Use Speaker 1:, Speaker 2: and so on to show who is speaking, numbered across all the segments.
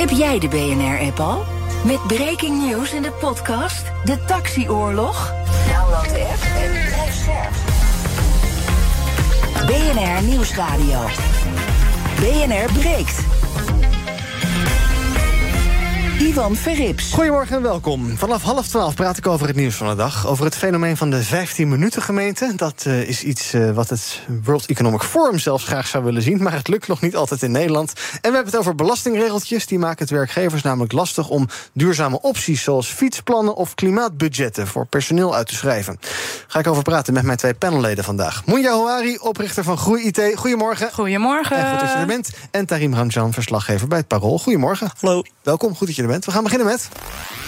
Speaker 1: Heb jij de BNR-app al? Met breaking news in de podcast De Taxioorlog? Download de app en blijf scherp. BNR Nieuwsradio. BNR breekt. Ivan Verrips.
Speaker 2: Goedemorgen en welkom. Vanaf half twaalf praat ik over het nieuws van de dag. Over het fenomeen van de 15-minuten-gemeente. Dat uh, is iets uh, wat het World Economic Forum zelfs graag zou willen zien. Maar het lukt nog niet altijd in Nederland. En we hebben het over belastingregeltjes. Die maken het werkgevers namelijk lastig om duurzame opties... zoals fietsplannen of klimaatbudgetten voor personeel uit te schrijven. Ga ik over praten met mijn twee panelleden vandaag. Munja Houari, oprichter van Groei IT. Goedemorgen.
Speaker 3: Goedemorgen.
Speaker 2: En goed dat je er bent. En Tarim Ramjan, verslaggever bij het Parool. Goedemorgen.
Speaker 4: Hallo.
Speaker 2: Welkom, goed dat je er bent. We gaan beginnen met...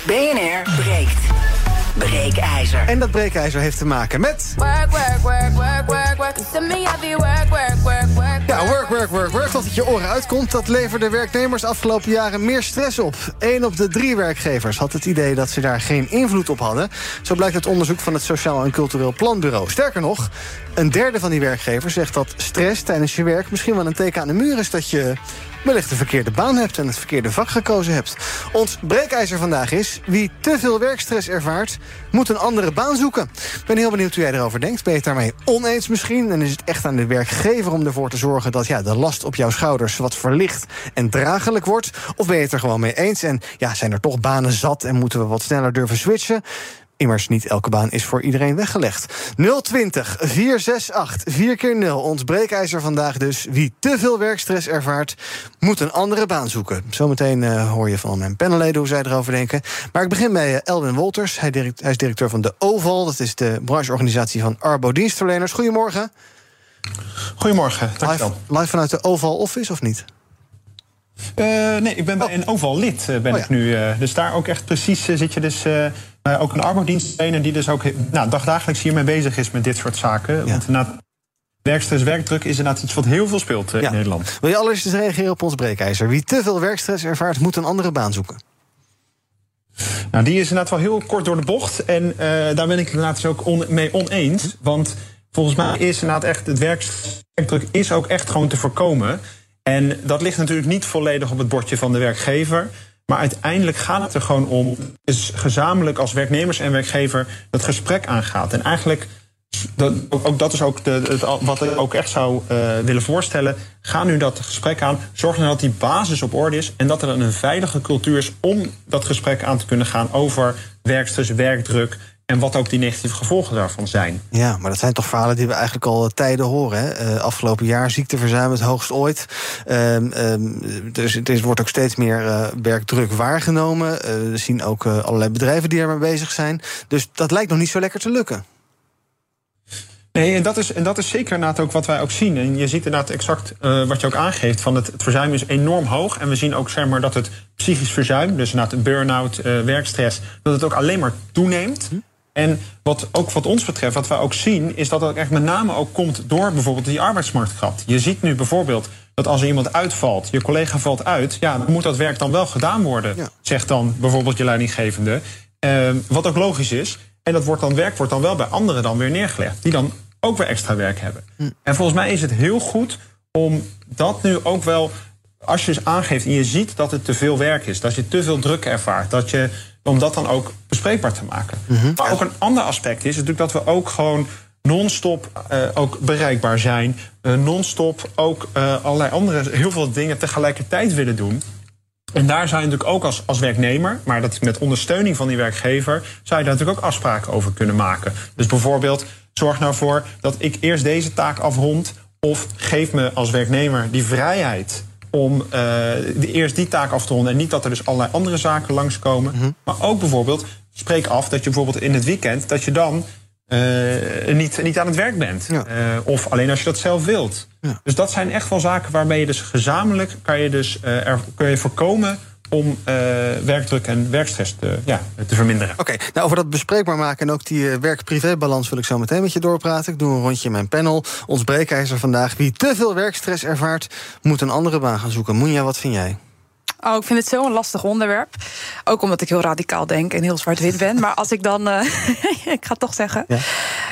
Speaker 1: BNR breekt. Breekijzer.
Speaker 2: En dat breekijzer heeft te maken met...
Speaker 5: Work, work, work, work, work, work.
Speaker 2: Ja, work, work, work, work. Tot het je oren uitkomt. Dat leverde werknemers afgelopen jaren meer stress op. Eén op de drie werkgevers had het idee dat ze daar geen invloed op hadden. Zo blijkt uit onderzoek van het Sociaal en Cultureel Planbureau. Sterker nog, een derde van die werkgevers zegt dat stress tijdens je werk... misschien wel een teken aan de muur is dat je wellicht de verkeerde baan hebt en het verkeerde vak gekozen hebt. Ons breekijzer vandaag is: wie te veel werkstress ervaart, moet een andere baan zoeken. Ik ben heel benieuwd hoe jij erover denkt. Ben je het daarmee oneens misschien? En is het echt aan de werkgever om ervoor te zorgen dat ja, de last op jouw schouders wat verlicht en draaglijk wordt? Of ben je het er gewoon mee eens? En ja, zijn er toch banen zat en moeten we wat sneller durven switchen? Immers, niet elke baan is voor iedereen weggelegd. 020 468 4 keer 0 Ons breekijzer vandaag dus. Wie te veel werkstress ervaart, moet een andere baan zoeken. Zometeen uh, hoor je van mijn panelleden hoe zij erover denken. Maar ik begin bij uh, Elwin Wolters. Hij, hij, is directeur van de OVAL. Dat is de brancheorganisatie van Arbo-dienstverleners. Goedemorgen.
Speaker 4: Goedemorgen, dankjewel.
Speaker 2: Live, live vanuit de OVAL Office, of niet?
Speaker 4: Uh, nee, ik ben bij oh. een OVAL lid ben oh, ja. ik nu. dus daar ook echt precies zit je dus... Ook een arbodiensttrainer die dus ook nou, dagdagelijks hiermee bezig is met dit soort zaken. Ja. Want werkstress, werkdruk is inderdaad iets wat heel veel speelt ja. in Nederland.
Speaker 2: Wil je allereerst eens reageren op ons breekijzer? Wie te veel werkstress ervaart, moet een andere baan zoeken.
Speaker 4: Nou, die is inderdaad wel heel kort door de bocht. En uh, daar ben ik inderdaad dus ook on mee oneens. Want volgens mij is inderdaad echt het werkdruk is ook echt gewoon te voorkomen. En dat ligt natuurlijk niet volledig op het bordje van de werkgever. Maar uiteindelijk gaat het er gewoon om, is gezamenlijk als werknemers en werkgever dat gesprek aangaat. En eigenlijk, dat, ook, dat is ook de, wat ik ook echt zou uh, willen voorstellen. Ga nu dat gesprek aan. Zorg nou dat die basis op orde is. En dat er een veilige cultuur is om dat gesprek aan te kunnen gaan over werkstress, werkdruk. En wat ook die negatieve gevolgen daarvan zijn.
Speaker 2: Ja, maar dat zijn toch verhalen die we eigenlijk al tijden horen. Hè? Uh, afgelopen jaar ziekteverzuim het hoogst ooit. Um, um, dus er wordt ook steeds meer uh, werkdruk waargenomen. Uh, we zien ook allerlei bedrijven die ermee bezig zijn. Dus dat lijkt nog niet zo lekker te lukken.
Speaker 4: Nee, en dat is, en dat is zeker inderdaad ook wat wij ook zien. En je ziet inderdaad exact uh, wat je ook aangeeft. Van het, het verzuim is enorm hoog. En we zien ook zeg maar, dat het psychisch verzuim, dus inderdaad burn-out, uh, werkstress, dat het ook alleen maar toeneemt. En wat ook wat ons betreft, wat we ook zien, is dat het echt met name ook komt door bijvoorbeeld die arbeidsmarktgat. Je ziet nu bijvoorbeeld dat als er iemand uitvalt, je collega valt uit, ja, dan moet dat werk dan wel gedaan worden, ja. zegt dan bijvoorbeeld je leidinggevende. Uh, wat ook logisch is. En dat wordt dan, werk wordt dan wel bij anderen dan weer neergelegd, die dan ook weer extra werk hebben. Hm. En volgens mij is het heel goed om dat nu ook wel, als je aangeeft en je ziet dat het te veel werk is, dat je te veel druk ervaart, dat je om dat dan ook bespreekbaar te maken. Mm -hmm. Maar ook een ander aspect is natuurlijk dat we ook gewoon non-stop uh, ook bereikbaar zijn. Uh, non-stop ook uh, allerlei andere, heel veel dingen tegelijkertijd willen doen. En daar zou je natuurlijk ook als, als werknemer, maar dat met ondersteuning van die werkgever, zou je daar natuurlijk ook afspraken over kunnen maken. Dus bijvoorbeeld, zorg nou voor dat ik eerst deze taak afrond. Of geef me als werknemer die vrijheid om uh, de, eerst die taak af te ronden. En niet dat er dus allerlei andere zaken langskomen. Mm -hmm. Maar ook bijvoorbeeld, spreek af dat je bijvoorbeeld in het weekend... dat je dan uh, niet, niet aan het werk bent. Ja. Uh, of alleen als je dat zelf wilt. Ja. Dus dat zijn echt wel zaken waarmee je dus gezamenlijk... kan je dus er, kun je voorkomen om eh, werkdruk en werkstress te, ja, te verminderen.
Speaker 2: Oké, nou over dat bespreekbaar maken en ook die eh, werk-privé-balans wil ik zo meteen met je doorpraten. Ik doe een rondje in mijn panel. Ons breekijzer vandaag. Wie te veel werkstress ervaart, moet een andere baan gaan zoeken. Moenja, wat vind jij?
Speaker 3: Oh, ik vind het zo'n lastig onderwerp. Ook omdat ik heel radicaal denk en heel zwart-wit ben. Maar als ik dan. eh, ik ga het toch zeggen.
Speaker 2: Ja.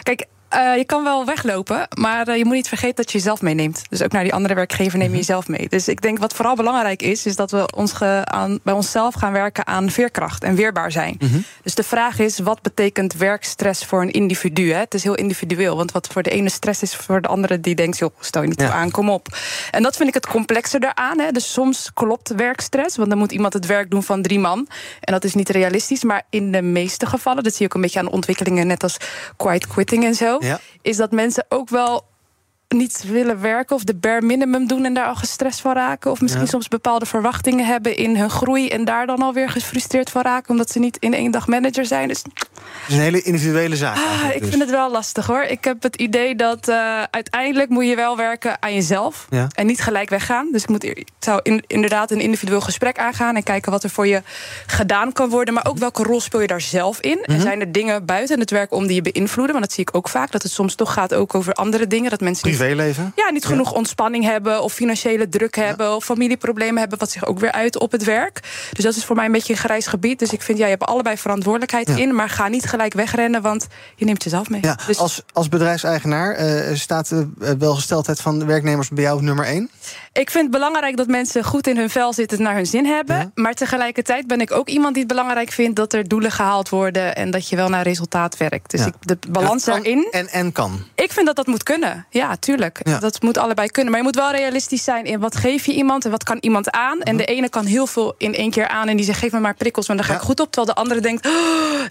Speaker 3: Kijk. Eh, je kan wel weglopen, maar eh, je moet niet vergeten dat je jezelf meeneemt. Dus ook naar die andere werkgever neem je jezelf mee. Dus ik denk wat vooral belangrijk is, is dat we ons ge- aan, bij onszelf gaan werken aan veerkracht en weerbaar zijn. Dus de vraag is, wat betekent werkstress voor een individu? Hè? Het is heel individueel, want wat voor de ene stress is, voor de andere die denkt, joh, stel je niet
Speaker 2: Ja.
Speaker 3: aan, kom op. En dat vind ik het complexer daaraan. Hè? Dus soms klopt werkstress, want dan moet iemand het werk doen van drie man. En dat is niet realistisch, maar in de meeste gevallen, dat zie je ook een beetje aan ontwikkelingen, net als quiet quitting en zo. Is dat mensen ook wel niet willen werken of de bare minimum doen en daar al gestrest van raken. Of misschien
Speaker 2: Ja.
Speaker 3: soms bepaalde verwachtingen hebben in hun groei en daar dan alweer gefrustreerd van raken omdat ze niet in één dag manager zijn. Dus
Speaker 2: Het is een hele individuele zaak.
Speaker 3: Ah, ik
Speaker 2: dus.
Speaker 3: vind het wel lastig hoor. Ik heb het idee dat eh, uiteindelijk moet je wel werken aan jezelf.
Speaker 2: Ja.
Speaker 3: En niet gelijk weggaan. Dus ik, moet, ik zou in- inderdaad een individueel gesprek aangaan. En kijken wat er voor je gedaan kan worden. Maar ook welke rol speel je daar zelf in?
Speaker 2: Mhm.
Speaker 3: En zijn er dingen buiten het werk om die je beïnvloeden? Want dat zie ik ook vaak. Dat het soms toch gaat ook over andere dingen. Dat mensen niet
Speaker 2: Privéleven?
Speaker 3: ja, niet genoeg ontspanning hebben of financiële druk hebben of familieproblemen hebben, wat zich ook weer uit op het werk. Dus dat is voor mij een beetje een grijs gebied. Dus ik vind, ja, je hebt allebei verantwoordelijkheid
Speaker 2: Ja.
Speaker 3: in, maar ga niet gelijk wegrennen, want je neemt jezelf mee.
Speaker 2: Ja,
Speaker 3: dus
Speaker 2: als, als bedrijfseigenaar eh, staat de eh, welgesteldheid van de werknemers bij jou op nummer één?
Speaker 3: ik vind het belangrijk dat mensen goed in hun vel zitten, naar hun zin hebben. Maar tegelijkertijd ben ik ook iemand die het belangrijk vindt dat er doelen gehaald worden en dat je wel naar resultaat werkt. Dus ik, de balans daarin.
Speaker 2: En, en kan.
Speaker 3: Ik vind dat dat moet kunnen. Ja, tuurlijk.
Speaker 2: Ja.
Speaker 3: Dat moet allebei kunnen. Maar je moet wel realistisch zijn in wat geef je iemand en wat kan iemand aan. En de ene kan heel veel in één keer aan en die zegt geef me maar prikkels, want daar ga
Speaker 2: Ja.
Speaker 3: ik goed op. Terwijl de andere denkt oh,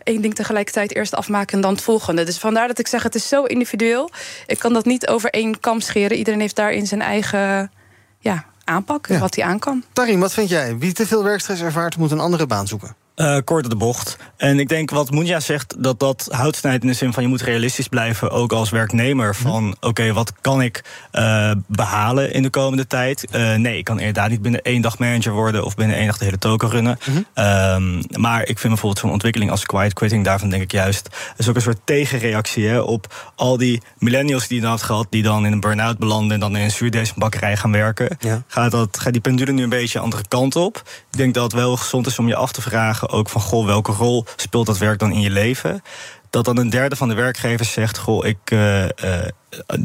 Speaker 3: één ding tegelijkertijd eerst afmaken en dan het volgende. Dus vandaar dat ik zeg het is zo individueel. Ik kan dat niet over één kam scheren. Iedereen heeft daarin zijn eigen ja, aanpak,
Speaker 2: Ja.
Speaker 3: wat hij aan kan.
Speaker 2: Tarim, wat vind jij? Wie te veel werkstress ervaart, moet een andere baan zoeken.
Speaker 6: Eh, kort op de bocht. En ik denk wat Moenja zegt, dat dat hout snijdt in de zin van je moet realistisch blijven, ook als werknemer. Van oké, wat kan ik eh, behalen in de komende tijd? Eh, nee, ik kan inderdaad niet binnen één dag manager worden of binnen één dag de hele token runnen. Ehm, maar ik vind bijvoorbeeld zo'n ontwikkeling als quiet quitting, daarvan denk ik juist, is ook een soort tegenreactie hè, op al die millennials die je dan had gehad, die dan in een burn-out belanden en dan in een zuurdesembakkerij gaan werken.
Speaker 2: Ja.
Speaker 6: Gaat, dat, gaat die pendule nu een beetje de andere kant op? Ik denk dat het wel gezond is om je af te vragen, ook van goh, welke rol speelt dat werk dan in je leven? Dat dan een derde van de werkgevers zegt: Goh, ik, eh, eh,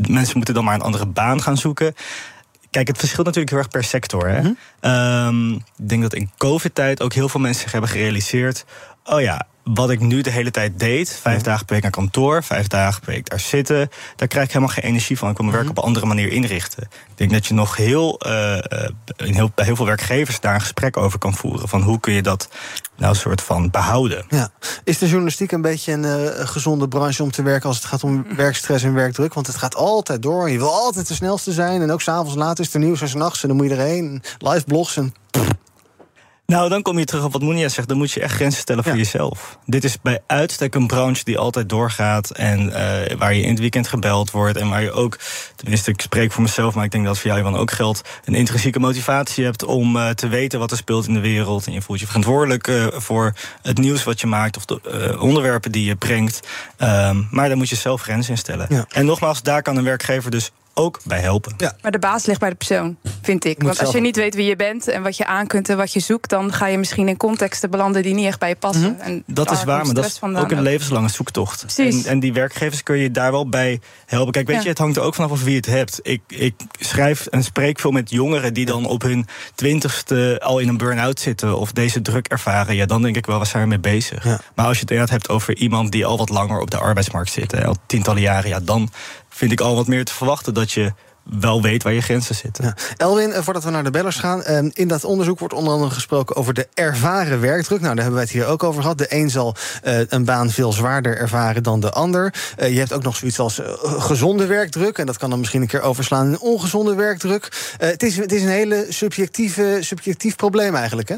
Speaker 6: mensen moeten dan maar een andere baan gaan zoeken. Kijk, het verschilt natuurlijk heel erg per sector. Hè? Ehm, ik denk dat in COVID-tijd ook heel veel mensen zich hebben gerealiseerd: oh ja, wat ik nu de hele tijd deed, vijf dagen per week naar kantoor, vijf dagen per week daar zitten, daar krijg ik helemaal geen energie van. Ik wil mijn werk op een andere manier inrichten. Ik denk dat je nog heel, eh, in heel, bij heel veel werkgevers daar een gesprek over kan voeren. Van hoe kun je dat nou soort van behouden?
Speaker 2: Ja. Is de journalistiek een beetje een eh, gezonde branche om te werken als het gaat om werkstress en werkdruk? Want het gaat altijd door. Je wil altijd de snelste zijn. En ook s'avonds laat is er nieuws en s'nachts. En dan moet je erheen. Live blogs en
Speaker 6: Nou, dan kom je terug op wat Monia zegt. Dan moet je echt grenzen stellen voor
Speaker 2: Ja.
Speaker 6: jezelf. Dit is bij uitstek een branche die altijd doorgaat. En eh, waar je in het weekend gebeld wordt. En waar je ook, tenminste, ik spreek voor mezelf, maar ik denk dat voor jou Ivan ook geldt. Een intrinsieke motivatie hebt om eh, te weten wat er speelt in de wereld. En je voelt je verantwoordelijk eh, voor het nieuws wat je maakt. Of de onderwerpen die je brengt. Ehm, maar daar moet je zelf grenzen in stellen.
Speaker 2: Ja.
Speaker 6: En nogmaals, daar kan een werkgever dus ook bij helpen.
Speaker 2: Ja.
Speaker 3: Maar de baas ligt bij de persoon, vind ik. Want als
Speaker 2: zelf-
Speaker 3: je niet weet wie je bent en wat je aan kunt en wat je zoekt, dan ga je misschien in contexten belanden die niet echt bij je passen. En
Speaker 6: Mhm. Dat
Speaker 3: daar
Speaker 6: is waar, maar dat is ook een levenslange zoektocht. En, en die werkgevers kun je daar wel bij helpen. Kijk, weet
Speaker 3: Ja.
Speaker 6: je, het hangt er ook vanaf of wie het hebt. Ik, ik schrijf en spreek veel met jongeren die dan op hun twintigste al in een burn-out zitten of deze druk ervaren. Ja, dan denk ik wel, waar zijn we mee bezig?
Speaker 2: Ja.
Speaker 6: Maar als je het inderdaad hebt over iemand die al wat langer op de arbeidsmarkt zit, al tientallen jaren, ja, dan vind ik al wat meer te verwachten dat je wel weet waar je grenzen zitten.
Speaker 2: Ja. Elwin, eh, voordat we naar de bellers gaan. eh, in dat onderzoek wordt onder andere gesproken over de ervaren werkdruk. Nou, daar hebben wij het hier ook over gehad. De een zal eh, een baan veel zwaarder ervaren dan de ander. Eh, je hebt ook nog zoiets als gezonde werkdruk. En dat kan dan misschien een keer overslaan in ongezonde werkdruk. Het, is, het is een hele subjectieve, subjectief probleem eigenlijk, hè?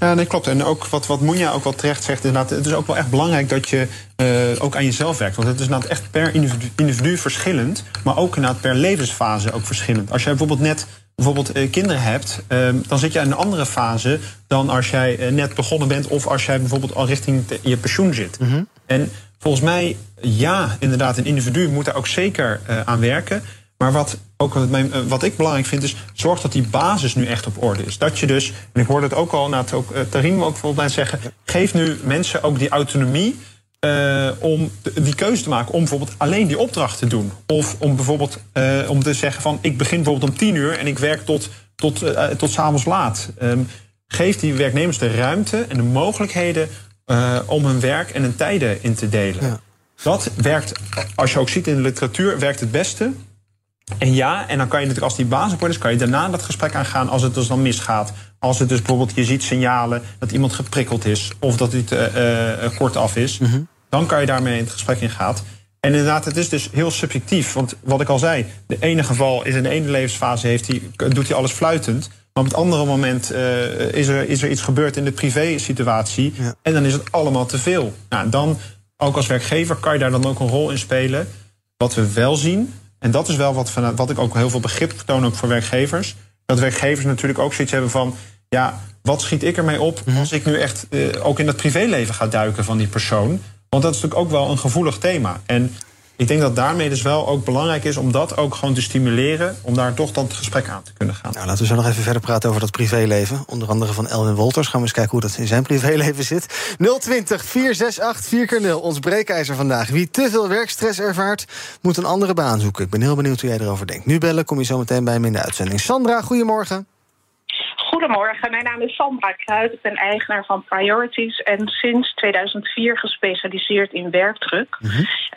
Speaker 4: Ja, nee, klopt. En ook wat, wat Moenja ook wel terecht zegt, inderdaad, het is ook wel echt belangrijk dat je eh, ook aan jezelf werkt. Want het is inderdaad echt per individu, individu verschillend, maar ook inderdaad per levensfase ook verschillend. Als jij bijvoorbeeld net bijvoorbeeld eh, kinderen hebt, ehm, dan zit je in een andere fase dan als jij eh, net begonnen bent of als jij bijvoorbeeld al richting je pensioen zit. En volgens mij, ja, inderdaad, een individu moet daar ook zeker aan werken. Maar wat, ook wat, mijn, eh, wat ik belangrijk vind, is zorg dat die basis nu echt op orde is. Dat je dus, en ik hoorde het ook al, nou, het ook, uh, Tarim ook volgens mij zeggen, geef nu mensen ook die autonomie. eh, om de- die keuze te maken om bijvoorbeeld alleen die opdracht te doen. Of om bijvoorbeeld om te zeggen van ik begin bijvoorbeeld om tien uur en ik werk tot, tot, tot s'avonds laat. Ehm, geef die werknemers de ruimte en de mogelijkheden om hun werk en hun tijden in te delen. Dat werkt, als je ook ziet in de literatuur, werkt het beste. En ja, en dan kan je natuurlijk als die basis wordt, kan je daarna dat gesprek aangaan als het dus dan misgaat. Als het dus bijvoorbeeld, je ziet signalen dat iemand geprikkeld is of dat het eh eh, kortaf is. Dan kan je daarmee in het gesprek in gaan. En inderdaad, het is dus heel subjectief. Want wat ik al zei, de ene geval is in de ene levensfase heeft hij, doet hij alles fluitend. Maar op het andere moment eh, is, er, is er iets gebeurd in de privé-situatie. En dan is het allemaal te veel. Nou, dan, ook als werkgever, kan je daar dan ook een rol in spelen. Wat we wel zien, en dat is wel wat, van, wat ik ook heel veel begrip vertoon ook voor werkgevers. Dat werkgevers natuurlijk ook zoiets hebben van. Ja, wat schiet ik ermee op als ik nu echt eh, ook in het privéleven ga duiken van die persoon? Want dat is natuurlijk ook wel een gevoelig thema. En ik denk dat daarmee dus wel ook belangrijk is om dat ook gewoon te stimuleren. Om daar toch dan het gesprek aan te kunnen gaan.
Speaker 2: Nou, laten we zo nog even verder praten over dat privéleven. Onder andere van Elwin Wolters. Gaan we eens kijken hoe dat in zijn privéleven zit. 020 468 4 0 ons breekijzer vandaag. Wie te veel werkstress ervaart, moet een andere baan zoeken. Ik ben heel benieuwd hoe jij erover denkt. Nu bellen, kom je zo meteen bij hem in de uitzending. Sandra, goedemorgen.
Speaker 7: Goedemorgen, mijn naam is Sandra Kruid. Ik ben eigenaar van Priorities en sinds 2004 gespecialiseerd in werkdruk.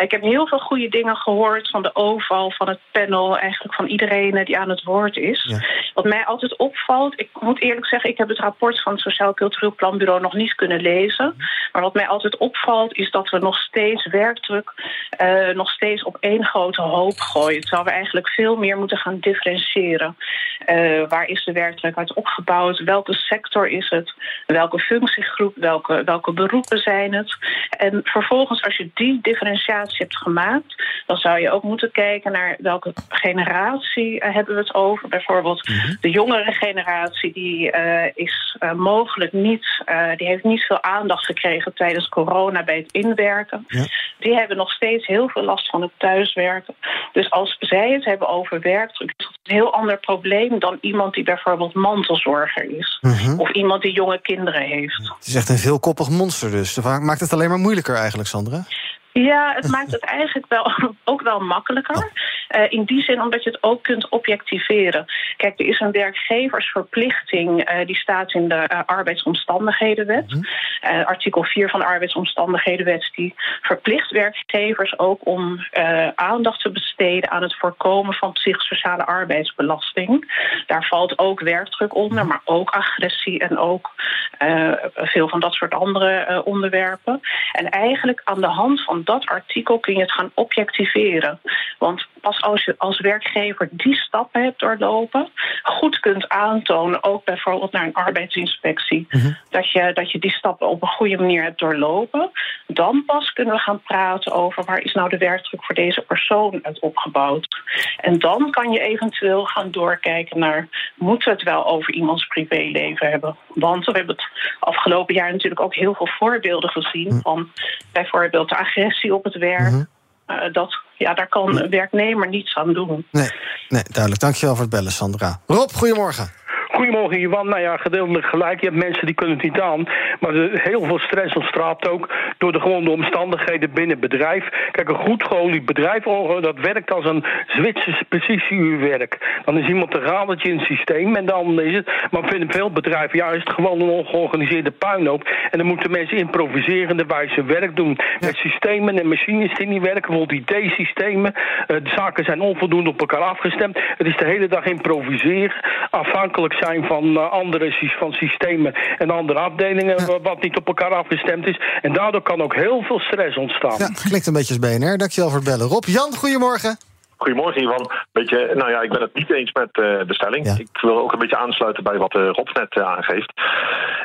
Speaker 7: Ik heb heel veel goede dingen gehoord van de OVAL, van het panel, eigenlijk van iedereen die aan het woord is. Wat mij altijd opvalt, ik moet eerlijk zeggen, ik heb het rapport van het Sociaal Cultureel Planbureau nog niet kunnen lezen. Maar wat mij altijd opvalt, is dat we nog steeds werkdruk eh, nog steeds op één grote hoop gooien. Terwijl we eigenlijk veel meer moeten gaan differentiëren. Eh, waar is de werkdruk uit opgebouwd? Welke sector is het? Welke functiegroep? Welke, welke beroepen zijn het? En vervolgens, als je die differentiatie hebt gemaakt, dan zou je ook moeten kijken naar welke generatie eh, hebben we het over. Bijvoorbeeld de jongere generatie, die eh, is eh, mogelijk niet, die heeft niet veel aandacht gekregen tijdens corona bij het inwerken. Die hebben nog steeds heel veel last van het thuiswerken. Dus als zij het hebben over werkdruk, is dat een heel ander probleem dan iemand die bijvoorbeeld is.
Speaker 2: Mhm.
Speaker 7: Of iemand die jonge kinderen heeft.
Speaker 2: Het is echt een veelkoppig monster dus. Dat maakt het alleen maar moeilijker eigenlijk, Sandra.
Speaker 7: Ja, het maakt het eigenlijk wel, ook wel makkelijker. Eh, in die zin omdat je het ook kunt objectiveren. Kijk, er is een werkgeversverplichting, eh, die staat in de eh, arbeidsomstandighedenwet. Eh, artikel 4 van de arbeidsomstandighedenwet, die verplicht werkgevers ook om aandacht te besteden aan het voorkomen van psychosociale arbeidsbelasting. Daar valt ook werkdruk onder, maar ook agressie en ook veel van dat soort andere onderwerpen. En eigenlijk aan de hand van dat artikel kun je het gaan objectiveren. Want pas als je als werkgever die stappen hebt doorlopen, goed kunt aantonen, ook bijvoorbeeld naar een arbeidsinspectie, dat, je, dat je die stappen op een goede manier hebt doorlopen, dan pas kunnen we gaan praten over waar is nou de werkdruk voor deze persoon uit opgebouwd. En dan kan je eventueel gaan doorkijken naar, moeten we het wel over iemands privéleven hebben? Want we hebben het afgelopen jaar natuurlijk ook heel veel voorbeelden gezien van bijvoorbeeld de agressie op het werk. Eh, dat, ja, daar kan een werknemer niets aan doen.
Speaker 2: Nee, nee, duidelijk. Dankjewel voor het bellen, Sandra. Rob, goedemorgen.
Speaker 8: Goedemorgen, Ivan. Nou ja, gedeeltelijk gelijk. Je hebt mensen die kunnen het niet aan. Maar er heel veel stress ontstaat ook door de gewone omstandigheden binnen het bedrijf. Kijk, een goed geolied bedrijf, dat werkt als een Zwitserse precisieuurwerk. Dan is iemand een radertje in het systeem en dan is het... Maar vinden veel bedrijven, ja, is het gewoon een ongeorganiseerde puinhoop. En dan moeten mensen improviserende wijze werk doen. Met systemen en machines die niet werken, bijvoorbeeld IT-systemen. Eh, de zaken zijn onvoldoende op elkaar afgestemd. Het is de hele dag improviseren, afhankelijk zijn van uh, andere van systemen en andere afdelingen, ja. wat niet op elkaar afgestemd is. En daardoor kan ook heel veel stress ontstaan.
Speaker 2: Ja, klinkt een beetje als BNR. Dankjewel voor het bellen. Rob, Jan, goedemorgen.
Speaker 9: Goedemorgen, Ivan. Beetje, nou ja, ik ben het niet eens met uh, de stelling. Ja. Ik wil ook een beetje aansluiten bij wat uh, Rob net uh, aangeeft.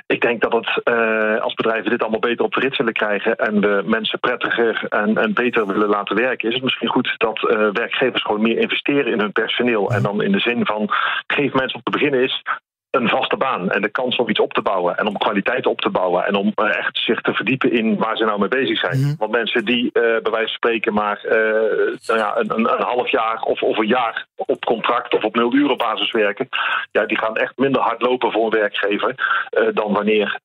Speaker 9: Ik denk dat het, eh, als bedrijven dit allemaal beter op de rit willen krijgen en we mensen prettiger en, en beter willen laten werken, is het misschien goed dat eh, werkgevers gewoon meer investeren in hun personeel. En dan in de zin van geef mensen om te beginnen is een vaste baan en de kans om iets op te bouwen en om kwaliteit op te bouwen en om eh, echt zich te verdiepen in waar ze nou mee bezig zijn. Want mensen die eh, bij wijze van spreken maar eh, nou ja, een, een, een half jaar of, of een jaar op contract of op nul uren basis werken, ja, die gaan echt minder hard lopen voor een werkgever dan wanneer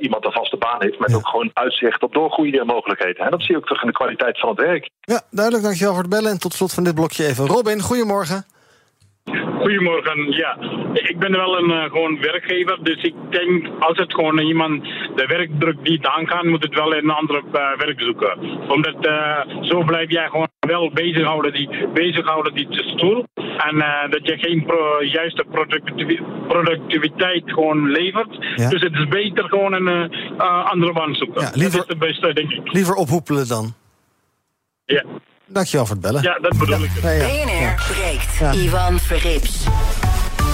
Speaker 9: iemand een vaste baan heeft met ook gewoon uitzicht op doorgroeimogelijkheden. En dat zie je ook terug in de kwaliteit van het werk.
Speaker 2: Ja, duidelijk. Dankjewel voor het bellen. En tot slot van dit blokje even Robin. Goedemorgen.
Speaker 10: Goedemorgen, ja. Ik ben wel een uh, gewoon werkgever, dus ik denk als het gewoon iemand de werkdruk niet aangaan, moet het wel een andere uh, werk zoeken. Omdat uh, zo blijf jij gewoon wel bezighouden die, bezighouden die stoel. En dat je geen pro, juiste productivi productiviteit gewoon levert.
Speaker 2: Ja.
Speaker 10: Dus het is beter gewoon een andere baan zoeken.
Speaker 2: Ja, liever-
Speaker 10: dat is het beste, denk ik.
Speaker 2: Liever ophoepelen dan.
Speaker 10: Ja.
Speaker 2: Dankjewel voor het bellen.
Speaker 10: Ja, dat bedoel ik.
Speaker 2: Ja, ja.
Speaker 1: BNR breekt.
Speaker 2: Ja.
Speaker 1: Ivan Verrips.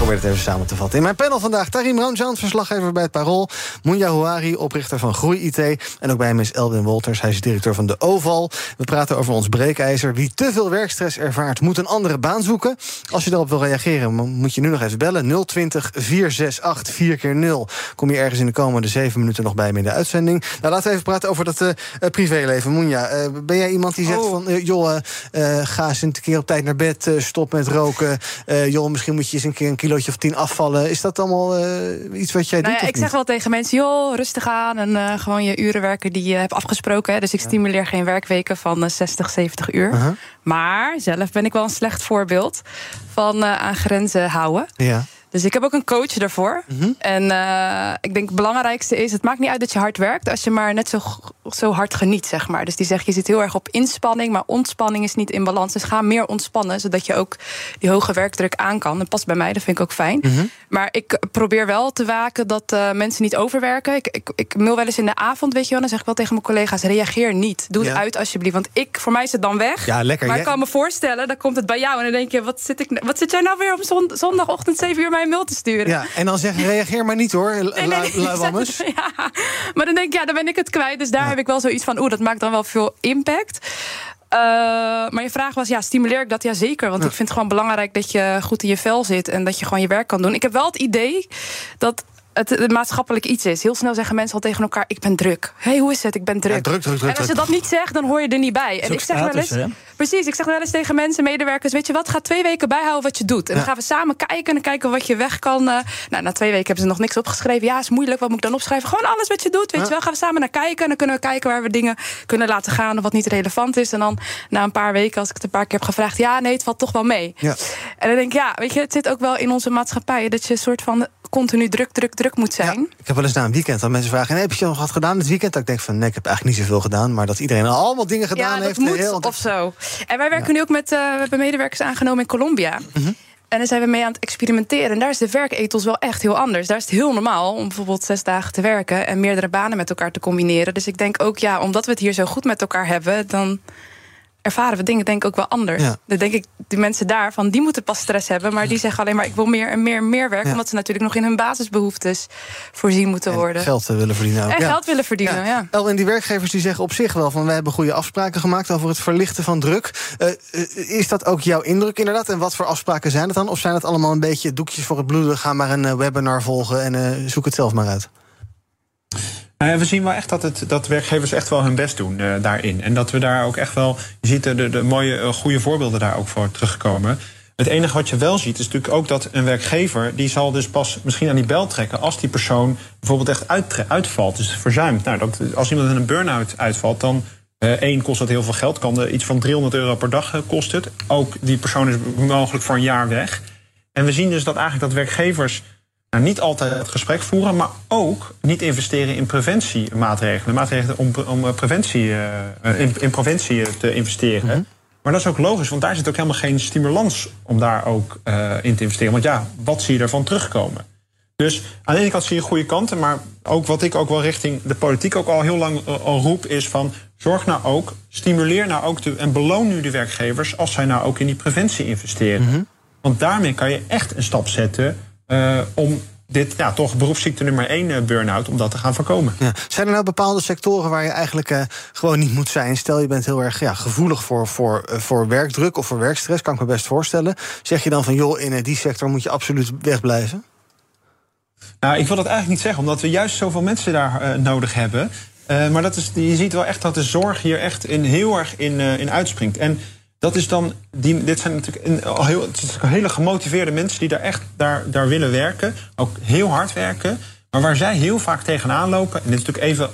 Speaker 2: Probeer het even samen te vatten. In mijn panel vandaag Tarim Ramjan, verslaggever bij het Parool. Munja Houari, oprichter van Groei IT. En ook bij hem is Elwin Wolters, hij is directeur van de Oval. We praten over ons breekijzer. Wie te veel werkstress ervaart, moet een andere baan zoeken. Als je daarop wil reageren, mo- moet je nu nog even bellen. 020 468 4 keer 0 Kom je ergens in de komende zeven minuten nog bij me in de uitzending. Nou, laten we even praten over dat eh, privéleven. Munja, eh, ben jij iemand die zegt van... eh, joh, ga eens een keer op tijd naar bed, stop met roken. Joh, misschien moet je eens een keer een kilootje of tien afvallen. Is dat allemaal eh, iets wat jij
Speaker 3: Nou
Speaker 2: doet?
Speaker 3: ja, ik zeg wel tegen mensen, joh, rustig aan en eh, gewoon je uren werken die je hebt afgesproken. Hè. Dus ik stimuleer geen werkweken van eh, 60, 70 uur. Maar zelf ben ik wel een slecht voorbeeld van eh, aan grenzen houden.
Speaker 2: Ja.
Speaker 3: Dus ik heb ook een coach daarvoor.
Speaker 2: Mhm.
Speaker 3: En eh, ik denk het belangrijkste is... het maakt niet uit dat je hard werkt... als je maar net zo, zo hard geniet, zeg maar. Dus die zegt, je zit heel erg op inspanning... maar ontspanning is niet in balans. Dus ga meer ontspannen, zodat je ook die hoge werkdruk aan kan. Dat past bij mij, dat vind ik ook fijn.
Speaker 2: Mhm.
Speaker 3: Maar ik probeer wel te waken dat eh, mensen niet overwerken. Ik, ik, ik mail wel eens in de avond, weet je wel. Dan zeg ik wel tegen mijn collega's, reageer niet. Doe het
Speaker 2: Ja.
Speaker 3: uit alsjeblieft. Want ik, voor mij is het dan weg.
Speaker 2: Ja, lekker.
Speaker 3: Maar ik kan me voorstellen, dan komt het bij jou. En dan denk je, wat zit, ik, wat zit jij nou weer op zon- zondagochtend 7 uur mij een mail te sturen?
Speaker 2: Ja, en dan zeggen, reageer maar niet hoor,
Speaker 3: Nee, nee,
Speaker 2: lui-
Speaker 3: nee,
Speaker 2: luiwammers.
Speaker 3: ja. Maar dan denk ik, ja, dan ben ik het kwijt. Dus daar heb ik wel zoiets van, oeh, dat maakt dan wel veel impact. Eh, maar je vraag was, ja, stimuleer ik dat? Ja, zeker. Want ik vind het gewoon belangrijk dat je goed in je vel zit... en dat je gewoon je werk kan doen. Ik heb wel het idee dat het maatschappelijk iets is. Heel snel zeggen mensen al tegen elkaar, ik ben druk. Hé, hey, hoe is het? Ik ben druk.
Speaker 2: Ja, druk, druk, druk,
Speaker 3: En als je dat niet zegt, dan hoor je er niet bij. En ik zeg wel eens...
Speaker 6: hè?
Speaker 3: Precies, ik zeg wel eens tegen mensen, medewerkers... weet je wat, ga twee weken bijhouden wat je doet. En dan gaan we samen kijken en kijken wat je weg kan. eh. nou, na twee weken hebben ze nog niks opgeschreven. Ja, is moeilijk, wat moet ik dan opschrijven? Gewoon alles wat je doet, weet
Speaker 2: Ja.
Speaker 3: je wel. Gaan we samen naar kijken en dan kunnen we kijken... waar we dingen kunnen laten gaan of wat niet relevant is. En dan na een paar weken, als ik het een paar keer heb gevraagd... ja, nee, het valt toch wel mee.
Speaker 2: Ja.
Speaker 3: En dan denk ik, ja, weet je, het zit ook wel in onze maatschappij... dat je een soort van continu druk, druk, druk moet zijn.
Speaker 2: Ja, ik heb wel eens na een weekend dat mensen vragen... "Nee, heb je nog wat gedaan dit weekend? Dat ik denk van, nee, ik heb eigenlijk niet zoveel gedaan... maar dat iedereen allemaal dingen gedaan
Speaker 3: ja,
Speaker 2: heeft.
Speaker 3: moet
Speaker 2: heel-
Speaker 3: of zo. En wij werken nu ook met, eh, we hebben medewerkers aangenomen in Colombia.
Speaker 2: Mhm.
Speaker 3: En daar zijn we mee aan het experimenteren. En daar is de werkethos wel echt heel anders. Daar is het heel normaal om bijvoorbeeld zes dagen te werken... en meerdere banen met elkaar te combineren. Dus ik denk ook, ja, omdat we het hier zo goed met elkaar hebben... dan ervaren we dingen denk ik ook wel anders.
Speaker 2: Ja.
Speaker 3: Dan denk ik, die mensen daarvan, die moeten pas stress hebben... maar die zeggen alleen maar, ik wil meer en meer en meer werk...
Speaker 2: Ja.
Speaker 3: omdat ze natuurlijk nog in hun basisbehoeftes voorzien moeten
Speaker 2: En
Speaker 3: worden.
Speaker 2: geld eh, willen verdienen ook.
Speaker 3: En geld willen verdienen, ja.
Speaker 2: El, en die werkgevers die zeggen op zich wel van... wij hebben goede afspraken gemaakt over het verlichten van druk. Eh, eh, is dat ook jouw indruk inderdaad? En wat voor afspraken zijn het dan? Of zijn het allemaal een beetje doekjes voor het bloeden... ga maar een webinar volgen en zoek het zelf maar uit?
Speaker 4: Nou we zien wel echt dat, het, dat werkgevers echt wel hun best doen eh, daarin. En dat we daar ook echt wel. Je ziet de, de, de mooie, eh, goede voorbeelden daar ook voor terugkomen. Het enige wat je wel ziet is natuurlijk ook dat een werkgever. die zal dus pas misschien aan die bel trekken. als die persoon bijvoorbeeld echt uitvalt. Dus verzuimt. Nou, dat, als iemand in een burn-out uitvalt, dan. eh, één, kost dat heel veel geld. Kan er iets van 300 euro per dag kost het. Ook die persoon is mogelijk voor een jaar weg. En we zien dus dat eigenlijk dat werkgevers nou, niet altijd het gesprek voeren, maar ook niet investeren in preventiemaatregelen. Maatregelen om, om eh, preventie, eh, in, in preventie eh, te investeren. Maar dat is ook logisch, want daar zit ook helemaal geen stimulans om daar ook eh, in te investeren. Want ja, wat zie je ervan terugkomen? Dus aan de ene kant zie je goede kanten, maar ook wat ik ook wel richting de politiek ook al heel lang eh, al roep, is van zorg nou ook, stimuleer nou ook de, en beloon nu de werkgevers als zij nou ook in die preventie investeren. Want daarmee kan je echt een stap zetten eh, om dit ja, toch beroepsziekte nummer één eh, burn-out, om dat te gaan voorkomen.
Speaker 2: Ja. Zijn er nou bepaalde sectoren waar je eigenlijk eh, gewoon niet moet zijn? Stel je bent heel erg ja, gevoelig voor, voor, voor werkdruk of voor werkstress, kan ik me best voorstellen. Zeg je dan van joh, in die sector moet je absoluut wegblijven?
Speaker 4: Nou, ik wil dat eigenlijk niet zeggen, omdat we juist zoveel mensen daar nodig hebben. Maar dat is, je ziet wel echt dat de zorg hier echt in, heel erg in, in uitspringt. En dat is dan, die, dit zijn natuurlijk een, heel, het is hele gemotiveerde mensen die daar echt daar, daar willen werken. Ook heel hard werken. Maar waar zij heel vaak tegenaan lopen, en dit is natuurlijk even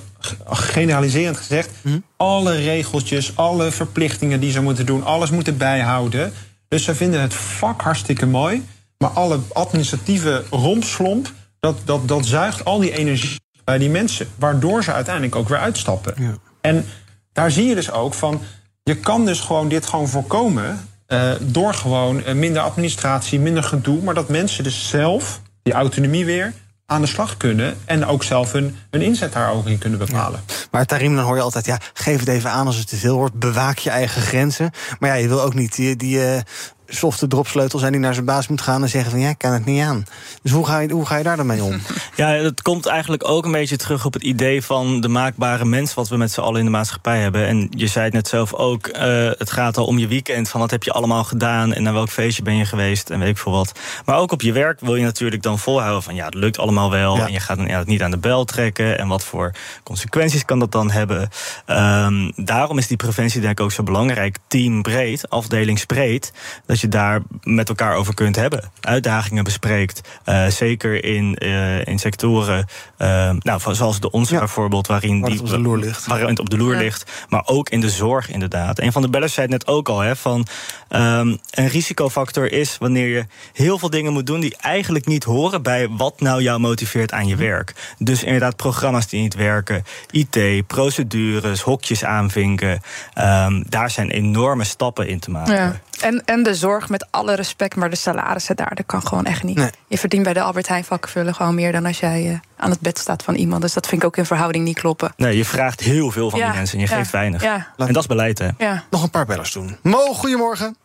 Speaker 4: generaliserend gezegd, alle regeltjes, alle verplichtingen die ze moeten doen, alles moeten bijhouden. Dus ze vinden het vak hartstikke mooi. Maar alle administratieve rompslomp, dat, dat, dat zuigt al die energie bij die mensen. Waardoor ze uiteindelijk ook weer uitstappen. En daar zie je dus ook van, je kan dus gewoon dit gewoon voorkomen... eh, door gewoon eh, minder administratie, minder gedoe... maar dat mensen dus zelf, die autonomie weer, aan de slag kunnen... en ook zelf hun, hun inzet daar in kunnen bepalen.
Speaker 2: Maar Tarim, dan hoor je altijd, ja, geef het even aan als het te veel wordt. Bewaak je eigen grenzen. Maar ja, je wil ook niet die, die eh, softe dropsleutel zijn die naar zijn baas moet gaan en zeggen van ja, ik kan het niet aan. Dus hoe ga je, hoe ga je daar dan mee om?
Speaker 6: Ja, het komt eigenlijk ook een beetje terug op het idee van de maakbare mens wat we met z'n allen in de maatschappij hebben. En je zei het net zelf ook, eh, het gaat al om je weekend, van wat heb je allemaal gedaan en naar welk feestje ben je geweest en weet ik veel wat. Maar ook op je werk wil je natuurlijk dan volhouden van ja, het lukt allemaal wel en je gaat dan ja, het niet aan de bel trekken en wat voor consequenties kan dat dan hebben. Ehm, daarom is die preventie denk ik ook zo belangrijk, teambreed, afdelingsbreed, dat je daar met elkaar over kunt hebben. Uitdagingen bespreekt, eh, zeker in, eh, in sectoren, eh, nou, zoals de onze bijvoorbeeld, waarin
Speaker 2: Waar het
Speaker 6: die
Speaker 2: op de loer ligt.
Speaker 6: waarin het op de loer
Speaker 2: Ja.
Speaker 6: ligt, maar ook in de zorg inderdaad. Een van de bellers zei het net ook al, hè, van ehm, een risicofactor is wanneer je heel veel dingen moet doen die eigenlijk niet horen bij wat nou jou motiveert aan je
Speaker 2: Mhm.
Speaker 6: werk. Dus inderdaad programma's die niet werken, IT, procedures, hokjes aanvinken. Ehm, daar zijn enorme stappen in te maken.
Speaker 3: Ja. En, en de zorg met alle respect, maar de salarissen daar, dat kan gewoon echt niet.
Speaker 6: Nee.
Speaker 3: Je verdient bij de Albert Heijn vakvullen gewoon meer dan als jij eh, aan het bed staat van iemand. Dus dat vind ik ook in verhouding niet kloppen.
Speaker 6: Nee, je vraagt heel veel van
Speaker 3: Ja,
Speaker 6: die mensen en je
Speaker 3: ja,
Speaker 6: geeft weinig.
Speaker 3: ja.
Speaker 6: En dat is beleid, hè?
Speaker 3: Ja.
Speaker 2: Nog een paar bellers doen. Mo, goedemorgen.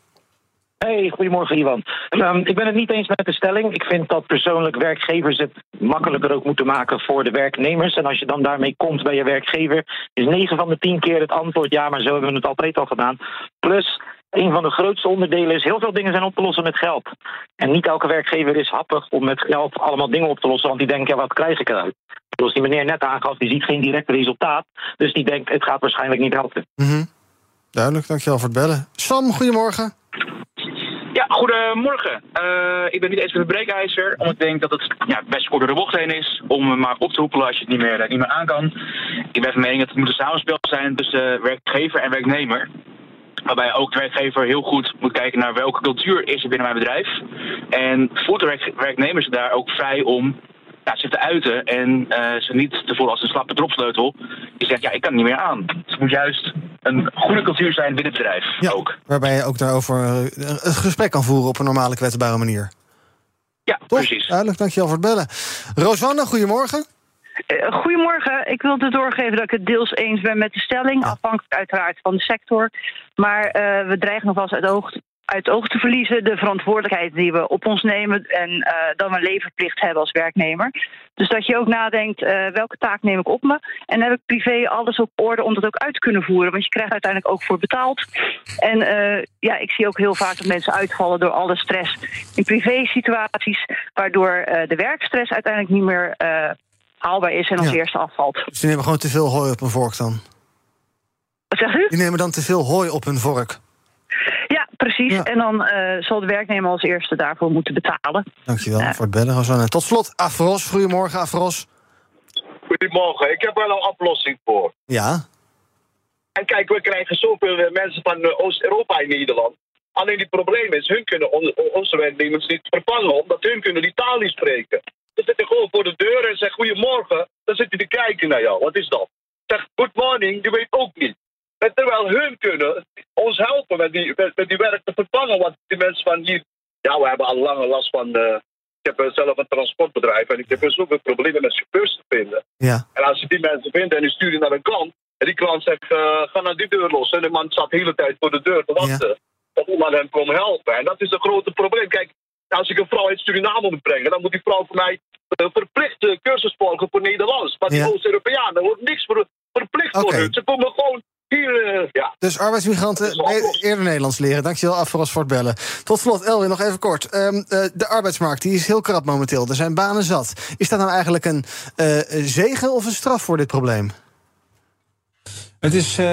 Speaker 11: Hey, goedemorgen Ivan. Ehm, ik ben het niet eens met de stelling. Ik vind dat persoonlijk werkgevers het makkelijker ook moeten maken voor de werknemers. En als je dan daarmee komt bij je werkgever, is 9 van de 10 keer het antwoord ja, maar zo hebben we het altijd al gedaan. Plus, een van de grootste onderdelen is heel veel dingen zijn op te lossen met geld. En niet elke werkgever is happig om met geld allemaal dingen op te lossen, want die denken, ja, wat krijg ik eruit? Zoals die meneer net aangaf, die ziet geen direct resultaat. Dus die denkt, het gaat waarschijnlijk niet helpen.
Speaker 2: Mhm. Duidelijk, dankjewel voor het bellen. Sam, goedemorgen.
Speaker 12: Ja, goedemorgen. Eh, ik ben niet eens met de breekijzer, omdat ik denk dat het ja, best kort door de bocht heen is om hem maar op te hoepelen als je het niet meer, eh, niet meer aan kan. Ik ben van mening dat het moet een samenspel zijn tussen werkgever en werknemer. Waarbij ook de werkgever heel goed moet kijken naar welke cultuur is er binnen mijn bedrijf. En voelt de werk- werknemer zich daar ook vrij om ja, zich te uiten en eh, ze niet te voelen als een slappe dropsleutel. Die zegt, ja, ik kan er niet meer aan. Het moet juist een goede cultuur zijn binnen het bedrijf.
Speaker 2: Ja, Waarbij je ook daarover eh, het gesprek kan voeren op een normale kwetsbare manier.
Speaker 12: Ja,
Speaker 2: precies. Duidelijk, dankjewel voor het bellen. Rosanne, goedemorgen.
Speaker 13: Eh, Goedemorgen. Ik wilde doorgeven dat ik het deels eens ben met de stelling. Afhankelijk uiteraard van de sector. Maar eh, we dreigen nog wel eens uit oog, uit oog te verliezen de verantwoordelijkheid die we op ons nemen. En dat we een leverplicht hebben als werknemer. Dus dat je ook nadenkt, welke taak neem ik op me? En heb ik privé alles op orde om dat ook uit te kunnen voeren? Want je krijgt uiteindelijk ook voor betaald. En ja, ik zie ook heel vaak dat mensen uitvallen door alle stress in privé situaties. Waardoor de werkstress uiteindelijk niet meer haalbaar is en als
Speaker 2: Ja.
Speaker 13: eerste afvalt.
Speaker 2: Dus die nemen gewoon te veel hooi op een vork dan.
Speaker 13: Wat zegt u?
Speaker 2: Die nemen dan te veel hooi op hun vork.
Speaker 13: Ja, precies. En dan eh, zal de werknemer als eerste daarvoor moeten betalen.
Speaker 2: Dankjewel voor het bellen, Rosanne. Tot slot, Afros. Goedemorgen, Afros.
Speaker 14: Goedemorgen, ik heb wel een oplossing voor.
Speaker 2: Ja,
Speaker 14: En kijk, we krijgen zoveel eh, mensen van eh, Oost-Europa in Nederland. Alleen het probleem is, hun kunnen on- onze werknemers niet vervangen, omdat hun kunnen die taal niet spreken. Ze zitten gewoon voor de deur en zeggen goedemorgen, dan zit je te kijken naar jou. Wat is dat? Zeg good morning, die weet ook niet. En terwijl hun kunnen ons helpen met die, met, met die werk te vervangen, want die mensen van hier, ja, we hebben al lange last van. eh, ik heb eh, zelf een transportbedrijf en ik heb zoveel problemen met chauffeurs te vinden.
Speaker 2: Ja.
Speaker 14: En als je die mensen vindt en die sturen naar een klant. En die klant zegt, eh, ga naar die deur los. En de man staat de hele tijd voor de deur te wachten. Of iemand hem komt helpen. En dat is een grote probleem. Kijk, Ja, als ik een vrouw uit Suriname moet brengen, dan moet die vrouw voor mij uh, verplicht uh, cursus volgen voor Nederlands. Maar die. Oost-Europeanen, wordt niks voor, verplicht voor hun. Ze komen gewoon hier, eh, ja.
Speaker 2: Dus arbeidsmigranten ne- eerder Nederlands leren. Dankjewel Afros voor het bellen. Tot slot, Elwin, nog even kort. Ehm, eh, de arbeidsmarkt die is heel krap momenteel. Er zijn banen zat. Is dat nou eigenlijk een eh, zegen of een straf voor dit probleem?
Speaker 4: Het is eh,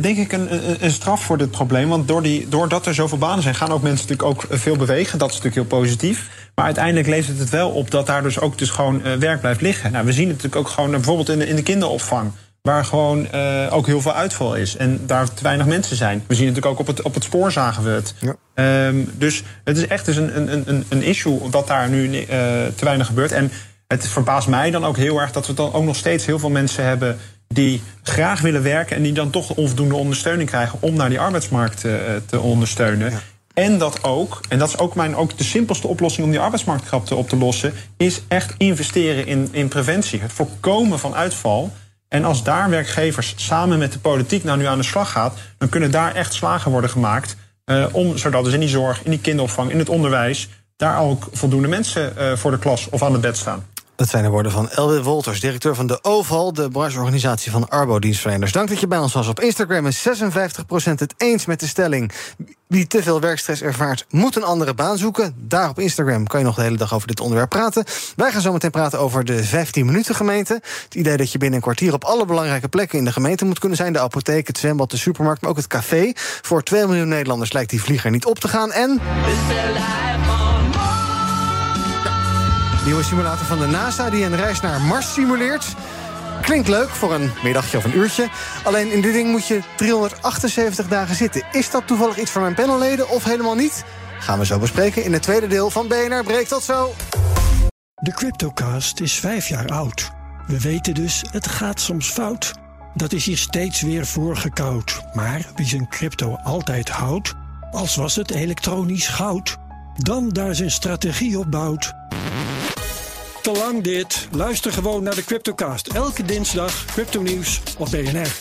Speaker 4: denk ik een, een, straf voor dit probleem. Want door die, doordat er zoveel banen zijn, gaan ook mensen natuurlijk ook veel bewegen. Dat is natuurlijk heel positief. Maar uiteindelijk levert het wel op dat daar dus ook dus gewoon eh, werk blijft liggen. Nou, we zien het natuurlijk ook gewoon eh, bijvoorbeeld in de, in de kinderopvang. Waar gewoon eh, ook heel veel uitval is. En daar te weinig mensen zijn. We zien het natuurlijk ook op het, op het spoor zagen we het. Ehm, dus het is echt dus een, een, een, een issue dat daar nu eh, te weinig gebeurt. En het verbaast mij dan ook heel erg dat we dan ook nog steeds heel veel mensen hebben die graag willen werken en die dan toch onvoldoende ondersteuning krijgen om naar die arbeidsmarkt eh, te ondersteunen. En dat ook, en dat is ook, mijn, ook de simpelste oplossing om die arbeidsmarktkrapte op te lossen, is echt investeren in, in preventie. Het voorkomen van uitval. En als daar werkgevers samen met de politiek nou nu aan de slag gaat, dan kunnen daar echt slagen worden gemaakt. eh, om, zodat dus in die zorg, in die kinderopvang, in het onderwijs, daar ook voldoende mensen eh, voor de klas of aan het bed staan.
Speaker 2: Dat zijn de woorden van Elwin Wolters, directeur van de OVAL... de brancheorganisatie van arbodienstverleners. Dank dat je bij ons was. Op Instagram is 56% het eens met de stelling... wie te veel werkstress ervaart, moet een andere baan zoeken. Daar op Instagram kan je nog de hele dag over dit onderwerp praten. Wij gaan zo meteen praten over de 15-minuten gemeente. Het idee dat je binnen een kwartier op alle belangrijke plekken in de gemeente moet kunnen zijn. De apotheek, het zwembad, de supermarkt, maar ook het café. Voor 2 miljoen Nederlanders lijkt die vlieger niet op te gaan. En... Nieuwe simulator van de NASA die een reis naar Mars simuleert. Klinkt leuk voor een middagje of een uurtje. Alleen in dit ding moet je 378 dagen zitten. Is dat toevallig iets voor mijn panelleden of helemaal niet? Gaan we zo bespreken in het tweede deel van BNR Breekt. Tot zo!
Speaker 15: De Cryptocast is vijf jaar oud. We weten dus, het gaat soms fout. Dat is hier steeds weer voorgekoud. Maar wie zijn crypto altijd houdt, als was het elektronisch goud, dan daar zijn strategie op bouwt. Te lang dit. Luister gewoon naar de Cryptocast. Elke dinsdag, crypto nieuws op BNR.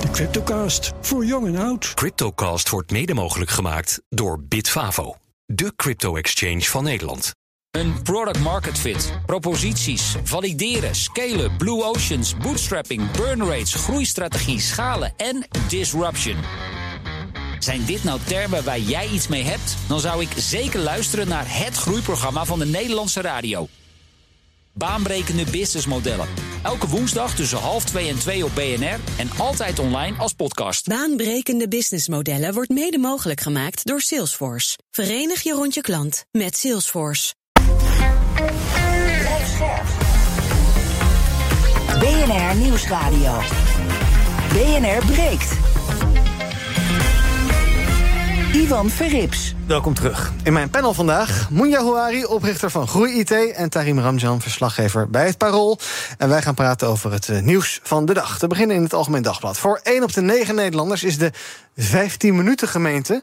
Speaker 15: De Cryptocast, voor jong en oud.
Speaker 16: Cryptocast wordt mede mogelijk gemaakt door Bitfavo, de crypto-exchange van Nederland.
Speaker 17: Een product market fit, proposities, valideren, scalen, blue oceans, bootstrapping, burn rates, groeistrategie, schalen en disruption. Zijn dit nou termen waar jij iets mee hebt? Dan zou ik zeker luisteren naar het groeiprogramma van de Nederlandse radio. Baanbrekende businessmodellen. Elke woensdag tussen half twee en twee op BNR en altijd online als podcast.
Speaker 18: Baanbrekende businessmodellen wordt mede mogelijk gemaakt door Salesforce. Verenig je rond je klant met Salesforce.
Speaker 1: BNR Nieuwsradio. BNR breekt. Ivan Verrips.
Speaker 2: Welkom terug. In mijn panel vandaag Mounja Houari, oprichter van Groei IT... en Tarim Ramjan, verslaggever bij het Parool. En wij gaan praten over het eh, nieuws van de dag. Te beginnen in het Algemeen Dagblad. Voor 1 op de 9 Nederlanders is de 15-minuten gemeente...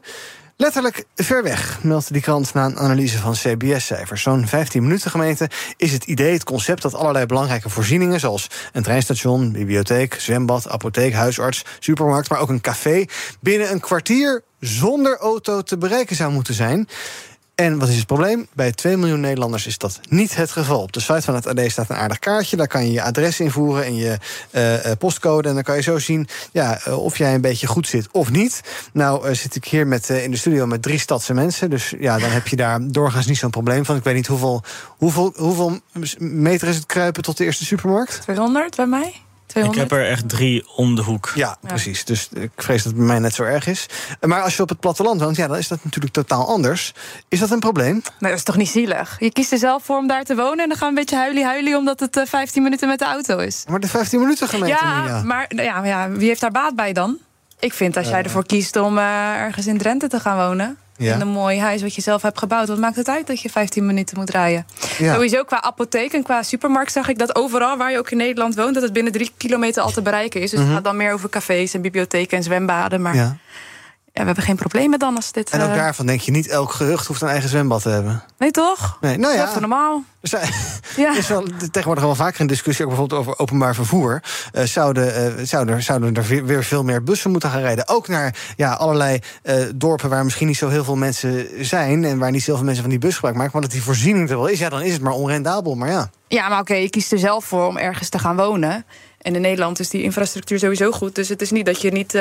Speaker 2: Letterlijk ver weg, meldt die krant na een analyse van CBS-cijfers. Zo'n 15 minuten gemeente is het idee, het concept dat allerlei belangrijke voorzieningen, zoals een treinstation, bibliotheek, zwembad, apotheek, huisarts, supermarkt, maar ook een café, binnen een kwartier zonder auto te bereiken zou moeten zijn. En wat is het probleem? Bij 2 miljoen Nederlanders is dat niet het geval. Op de site van het AD staat een aardig kaartje. Daar kan je je adres invoeren en je uh, postcode. En dan kan je zo zien ja, uh, of jij een beetje goed zit of niet. Nou zit ik hier met, in de studio met drie stadse mensen. Dus ja, dan heb je daar doorgaans niet zo'n probleem van. Ik weet niet hoeveel, hoeveel, hoeveel meter is het kruipen tot de eerste supermarkt?
Speaker 3: 200 bij mij. 200?
Speaker 6: Ik heb er echt drie om de hoek.
Speaker 2: Ja, ja, precies. Dus ik vrees dat het bij mij net zo erg is. Maar als je op het platteland woont, ja, dan is dat natuurlijk totaal anders. Is dat een probleem?
Speaker 3: Nee, dat is toch niet zielig? Je kiest er zelf voor om daar te wonen... en dan gaan we een beetje huilie-huilie... omdat het uh, 15 minuten met de auto is.
Speaker 2: Maar de 15 minuten gemeente,
Speaker 3: ja,
Speaker 2: ja.
Speaker 3: Maar ja, ja, wie heeft daar baat bij dan? Ik vind als jij
Speaker 2: Uh.
Speaker 3: ervoor kiest om uh, ergens in Drenthe te gaan wonen...
Speaker 2: Ja.
Speaker 3: In een mooi huis wat je zelf hebt gebouwd. Wat maakt het uit dat je 15 minuten moet rijden?
Speaker 2: Ja.
Speaker 3: Sowieso qua apotheek en qua supermarkt zag ik dat overal waar je ook in Nederland woont, dat het binnen drie kilometer al te bereiken is. Dus
Speaker 2: Mhm.
Speaker 3: het gaat dan meer over cafés en bibliotheken en zwembaden. Maar
Speaker 2: Ja.
Speaker 3: Ja, we hebben geen problemen dan als dit...
Speaker 2: En ook
Speaker 3: eh,
Speaker 2: daarvan denk je niet elk gehucht hoeft een eigen zwembad te hebben.
Speaker 3: Nee, toch?
Speaker 2: Nee, nou ja.
Speaker 3: Even normaal.
Speaker 2: Er zijn- Er is wel tegenwoordig wel vaker een discussie, ook bijvoorbeeld over openbaar vervoer. Eh, zouden, eh, zouden, zouden er weer, weer veel meer bussen moeten gaan rijden? Ook naar ja, allerlei dorpen waar misschien niet zo heel veel mensen zijn. En waar niet zoveel mensen van die bus gebruik maken. Maar dat die voorziening er wel is, ja, dan is het maar onrendabel. Maar ja.
Speaker 3: Ja, maar oké, je kiest er zelf voor om ergens te gaan wonen. En in Nederland is die infrastructuur sowieso goed. Dus het is niet dat je niet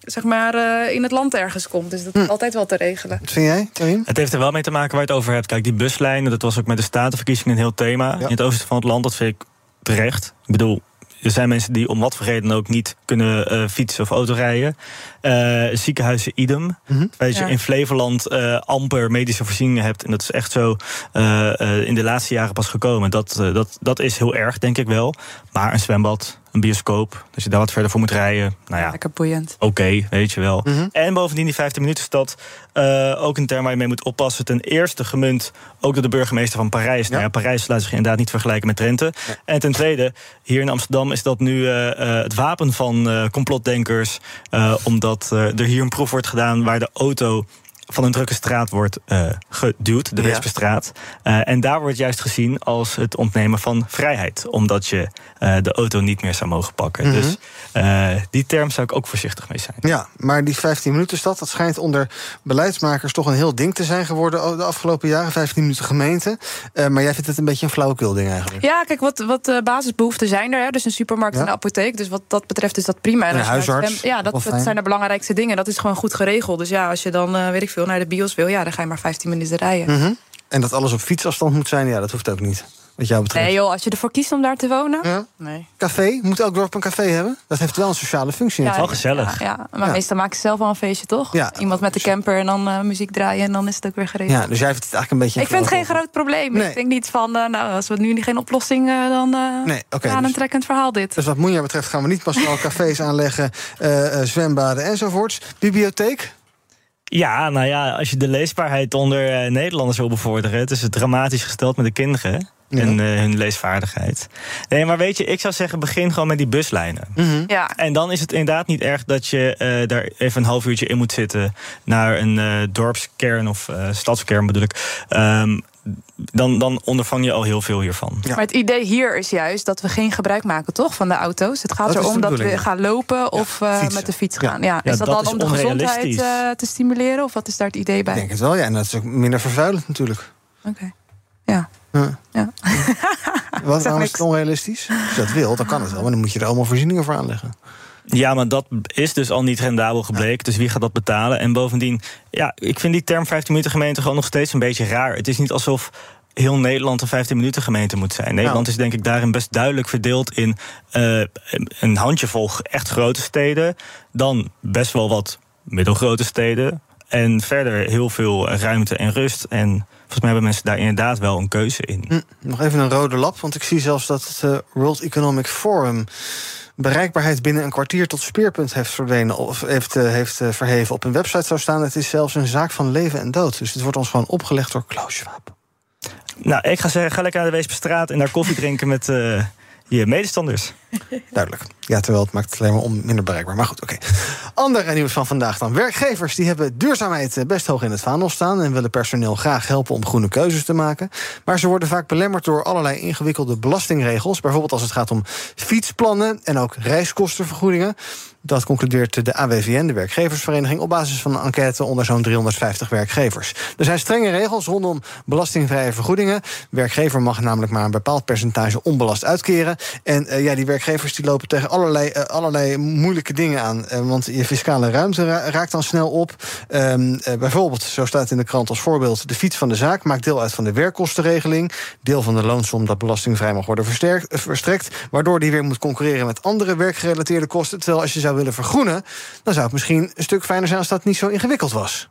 Speaker 3: zeg maar, eh, in het land ergens komt. Dus dat is altijd wel te regelen.
Speaker 2: Wat vind jij, Karim?
Speaker 6: Het heeft er wel mee te maken waar je het over hebt. Kijk, die buslijnen, dat was ook met de statenverkiezingen een heel thema. In het oosten van het land, dat vind ik terecht. Ik bedoel, er zijn mensen die om wat voor reden ook niet kunnen eh, fietsen of autorijden. Eh ziekenhuizen idem. Weet je,
Speaker 19: Ja.
Speaker 6: in Flevoland eh, amper medische voorzieningen hebt. En dat is echt zo eh, eh, in de laatste jaren pas gekomen. Dat, dat, dat is heel erg, denk ik wel. Maar een zwembad, een bioscoop, als je daar wat verder voor moet rijden. Nou ja,
Speaker 3: Lekker boeiend.
Speaker 6: oké, weet je wel. En bovendien die 15 minuten stad, eh, ook een term waar je mee moet oppassen. Ten eerste gemunt ook door de burgemeester van Parijs. Nou ja, Parijs laat zich inderdaad niet vergelijken met Drenthe. En ten tweede, hier in Amsterdam is dat nu eh, eh, het wapen van eh, complotdenkers. eh, omdat er hier een proef wordt gedaan waar de auto van een drukke straat wordt eh, geduwd, de
Speaker 2: Ja.
Speaker 6: Wespenstraat. Eh, en daar wordt juist gezien als het ontnemen van vrijheid. Omdat je eh, de auto niet meer zou mogen pakken.
Speaker 2: Mhm.
Speaker 6: Dus eh, die term zou ik ook voorzichtig mee zijn.
Speaker 2: Ja, maar die 15 minuten stad, dat schijnt onder beleidsmakers toch een heel ding te zijn geworden de afgelopen jaren. 15 minuten gemeente. Eh, maar jij vindt het een beetje een flauwekul ding eigenlijk.
Speaker 3: Ja, kijk, wat, wat eh, basisbehoeften zijn er. Hè? Dus een supermarkt
Speaker 2: Ja.
Speaker 3: en een apotheek. Dus wat dat betreft is dat prima.
Speaker 2: En huisarts,
Speaker 3: Ja, dat, dat zijn de belangrijkste dingen. Dat is gewoon goed geregeld. Dus ja, als je dan, eh, weet ik veel, naar de bios wil... ja, dan ga je maar 15 minuten rijden.
Speaker 2: Mhm. En dat alles op fietsafstand moet zijn, ja, dat hoeft ook niet. Wat jou betreft.
Speaker 3: Nee joh, als je ervoor kiest om daar te wonen...
Speaker 2: Ja.
Speaker 3: Nee.
Speaker 2: Café, moet elk dorp een café hebben? Dat heeft wel een sociale functie.
Speaker 3: Ja,
Speaker 2: natuurlijk.
Speaker 3: Ja, ja. maar
Speaker 2: Ja.
Speaker 3: meestal maken ze zelf wel een feestje, toch?
Speaker 2: Ja.
Speaker 3: Iemand met de camper en dan eh, muziek draaien... en dan is het ook weer geregeld.
Speaker 2: Ja, dus jij vindt het eigenlijk een beetje.
Speaker 3: ik vind het geen groot probleem.
Speaker 2: Nee.
Speaker 3: Ik denk niet van, eh, nou, als we nu geen oplossing... eh, dan eh
Speaker 2: Nee, oké,
Speaker 3: ja, een
Speaker 2: dus-
Speaker 3: trekkend verhaal dit.
Speaker 2: Dus wat Moenja betreft gaan we niet massaal cafés aanleggen, eh, eh, zwembaden enzovoorts. Bibliotheek?
Speaker 6: Ja, nou ja, als je de leesbaarheid onder eh, Nederlanders wil bevorderen... het is het dramatisch gesteld met de kinderen en eh, hun leesvaardigheid. Nee, maar weet je, ik zou zeggen, begin gewoon met die buslijnen.
Speaker 3: Ja.
Speaker 6: En dan is het inderdaad niet erg dat je eh, daar even een half uurtje in moet zitten... naar een eh, dorpskern of eh, stadskern bedoel ik... Ehm, dan, dan ondervang je al heel veel hiervan.
Speaker 3: Maar het idee hier is juist dat we geen gebruik maken, toch, van de auto's. Het gaat
Speaker 6: Dat
Speaker 3: erom dat we gaan lopen of eh, met de fiets gaan. Ja.
Speaker 2: Ja,
Speaker 3: is dat,
Speaker 2: dat
Speaker 3: dan
Speaker 2: is
Speaker 3: om de gezondheid eh, te stimuleren? Of wat is daar het idee bij?
Speaker 2: Ik denk het wel, ja. En dat is ook minder vervuilend natuurlijk.
Speaker 3: Oké. Ja.
Speaker 2: Ja.
Speaker 3: Ja.
Speaker 2: Wat, is het onrealistisch? Als je dat wil, dan kan het wel. Maar dan moet je er allemaal voorzieningen voor aanleggen.
Speaker 6: Ja, maar dat is dus al niet rendabel gebleken. Dus wie gaat dat betalen? En bovendien, ja, ik vind die term 15 minuten gemeente gewoon nog steeds een beetje raar. Het is niet alsof heel Nederland een 15 minuten gemeente moet zijn. Nederland is denk ik daarin best duidelijk verdeeld in eh, een handjevol echt grote steden. Dan best wel wat middelgrote steden. En verder heel veel ruimte en rust. En volgens mij hebben mensen daar inderdaad wel een keuze in.
Speaker 2: Hm, nog even een rode lap, want ik zie zelfs dat het eh, World Economic Forum bereikbaarheid binnen een kwartier tot speerpunt heeft, verdwenen, of heeft, eh, heeft eh, verheven. Op een website zou staan: het is zelfs een zaak van leven en dood. Dus dit wordt ons gewoon opgelegd door Klaus Schwab.
Speaker 6: Nou, ik ga zeggen, ga lekker naar de Weesperstraat en daar koffie drinken met eh, je medestanders.
Speaker 2: Duidelijk. Ja, terwijl het maakt het alleen maar minder bereikbaar. Maar goed, oké. Ander nieuws van vandaag dan. Werkgevers die hebben duurzaamheid eh, best hoog in het vaandel staan... en willen personeel graag helpen om groene keuzes te maken. Maar ze worden vaak belemmerd door allerlei ingewikkelde belastingregels. Bijvoorbeeld als het gaat om fietsplannen en ook reiskostenvergoedingen. Dat concludeert de AWVN, de werkgeversvereniging... op basis van een enquête onder zo'n 350 werkgevers. Er zijn strenge regels rondom belastingvrije vergoedingen. Werkgever mag namelijk maar een bepaald percentage onbelast uitkeren. En eh, ja, die werkgevers die lopen tegen allerlei, eh, allerlei moeilijke dingen aan. Eh, want je fiscale ruimte ra- raakt dan snel op. Ehm, eh, bijvoorbeeld, zo staat in de krant als voorbeeld... de fiets van de zaak maakt deel uit van de werkkostenregeling. Deel van de loonsom dat belastingvrij mag worden verstrekt. Waardoor die weer moet concurreren met andere werkgerelateerde kosten. Terwijl als je zou willen vergroenen... dan zou het misschien een stuk fijner zijn als dat niet zo ingewikkeld was.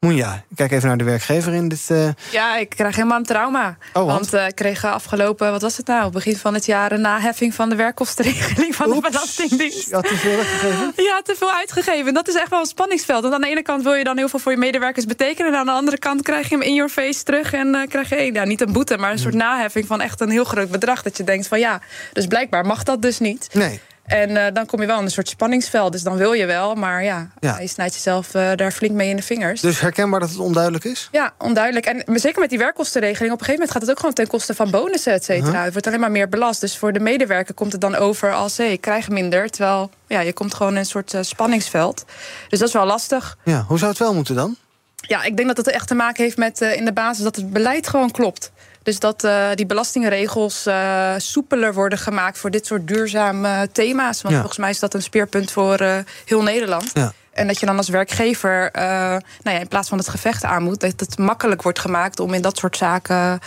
Speaker 2: Moenja, ik kijk even naar de werkgever in dit... eh,
Speaker 3: Ja, ik krijg helemaal een trauma.
Speaker 2: Oh, want?
Speaker 3: eh, ik kreeg afgelopen, wat was het nou? Begin van het jaar een naheffing van de werkkostenregeling van de Belastingdienst.
Speaker 2: Ja, te veel uitgegeven?
Speaker 3: Ja, te veel uitgegeven. Dat is echt wel een spanningsveld. Want aan de ene kant wil je dan heel veel voor je medewerkers betekenen. En aan de andere kant krijg je hem in your face terug. En eh, krijg je ja, niet een boete, maar een soort naheffing van echt een heel groot bedrag. Dat je denkt van ja, dus blijkbaar mag dat dus niet.
Speaker 2: Nee.
Speaker 3: En eh, dan kom je wel in een soort spanningsveld. Dus dan wil je wel, maar ja,
Speaker 2: Ja.
Speaker 3: je snijdt jezelf eh, daar flink mee in de vingers.
Speaker 2: Dus herkenbaar dat het onduidelijk is?
Speaker 3: Ja, onduidelijk. En zeker met die werkkostenregeling, op een gegeven moment gaat het ook gewoon ten koste van bonussen, et cetera.
Speaker 2: Uh-huh.
Speaker 3: Het wordt alleen maar meer belast. Dus voor de medewerker komt het dan over als hé, ik krijg minder. Terwijl ja, je komt gewoon in een soort eh, spanningsveld. Dus dat is wel lastig.
Speaker 2: Ja, hoe zou het wel moeten dan?
Speaker 3: Ja, ik denk dat het echt te maken heeft met in de basis dat het beleid gewoon klopt. Dus dat eh, die belastingregels eh, soepeler worden gemaakt voor dit soort duurzame thema's. Want
Speaker 2: Ja.
Speaker 3: volgens mij is dat een speerpunt voor eh, heel Nederland.
Speaker 2: Ja.
Speaker 3: En dat je dan als werkgever, nou ja, in plaats van het gevecht aan moet, dat het makkelijk wordt gemaakt om in dat soort zaken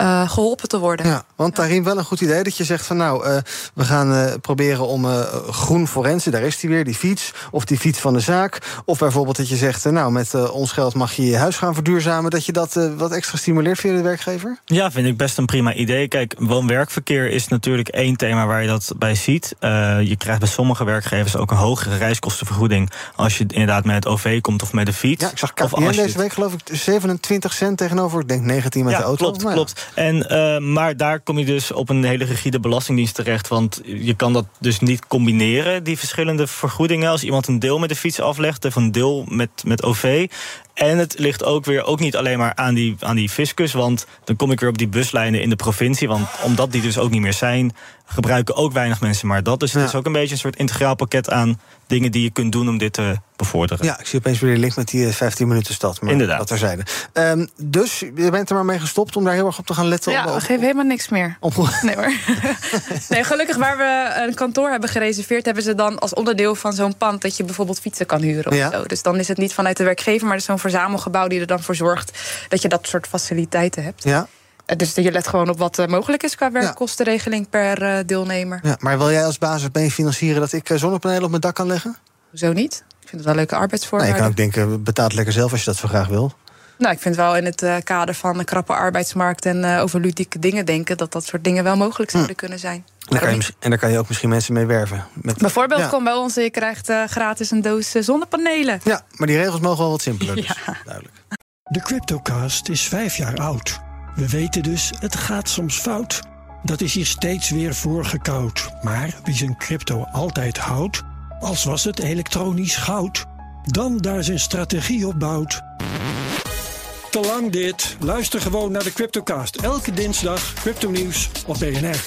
Speaker 3: eh, geholpen te worden.
Speaker 2: Ja, want daarin wel een goed idee dat je zegt van nou, eh, we gaan eh, proberen om eh, groen forensen, daar is die weer, die fiets, of die fiets van de zaak. Of bijvoorbeeld dat je zegt, nou, met ons geld mag je je huis gaan verduurzamen, dat je dat eh, wat extra stimuleert via de werkgever?
Speaker 6: Ja, vind ik best een prima idee. Kijk, woon-werkverkeer is natuurlijk één thema waar je dat bij ziet. Eh, je krijgt bij sommige werkgevers ook een hogere reiskostenvergoeding als je inderdaad met het OV komt of met de fiets.
Speaker 2: Ja, ik zag
Speaker 6: Of
Speaker 2: KPN
Speaker 6: als je
Speaker 2: deze week geloof ik 27 cent tegenover, ik denk 19 met
Speaker 6: ja,
Speaker 2: de auto.
Speaker 6: Klopt, klopt. En, eh, maar daar kom je dus op een hele rigide belastingdienst terecht. Want je kan dat dus niet combineren, die verschillende vergoedingen. Als iemand een deel met de fiets aflegt of een deel met, met OV. En het ligt ook weer ook niet alleen maar aan die, aan die fiscus. Want dan kom ik weer op die buslijnen in de provincie. Want omdat die dus ook niet meer zijn, gebruiken ook weinig mensen maar dat. Dus het is ook een beetje een soort integraal pakket aan dingen die je kunt doen om dit te bevorderen.
Speaker 2: Ja, ik zie opeens weer de link met die eh, 15 minuten stad. Maar
Speaker 6: Inderdaad.
Speaker 2: Dat terzijde. Ehm dus je bent er maar mee gestopt om daar heel erg op te gaan letten.
Speaker 3: Ja,
Speaker 2: op-
Speaker 3: geven helemaal niks meer. Nee hoor. nee, gelukkig waar we een kantoor hebben gereserveerd, hebben ze dan als onderdeel van zo'n pand dat je bijvoorbeeld fietsen kan huren. Of
Speaker 2: Ja.
Speaker 3: zo. Dus dan is het niet vanuit de werkgever, maar is zo'n verzamelgebouw die er dan voor zorgt dat je dat soort faciliteiten hebt.
Speaker 2: Ja,
Speaker 3: Eh, Dus je let gewoon op wat eh, mogelijk is qua werkkostenregeling per eh, deelnemer.
Speaker 2: ja, maar wil jij als basis mee financieren dat ik zonnepanelen op mijn dak kan leggen?
Speaker 3: Hoezo niet? Ik vind het wel leuke
Speaker 2: Nou,
Speaker 3: arbeidsvoorwaarden.
Speaker 2: je kan ook denken, betaal het lekker zelf als je dat zo graag wil.
Speaker 3: Nou, ik vind wel in het kader van een krappe arbeidsmarkt en over ludieke dingen denken, dat dat soort dingen wel mogelijk zouden kunnen zijn.
Speaker 2: En daar, kan je, mis- en daar kan je ook misschien mensen mee werven. Met,
Speaker 3: Bijvoorbeeld,
Speaker 2: Ja.
Speaker 3: kom bij ons en je krijgt eh, gratis een doos eh, zonnepanelen.
Speaker 2: Ja, maar die regels mogen wel wat simpeler. Dus.
Speaker 15: De Cryptocast is vijf jaar oud. We weten dus, het gaat soms fout. Dat is hier steeds weer voorgekoud. Maar wie zijn crypto altijd houdt, als was het elektronisch goud, dan daar zijn strategie op bouwt. Te lang dit. Luister gewoon naar de Cryptocast. Elke dinsdag crypto nieuws op BNR.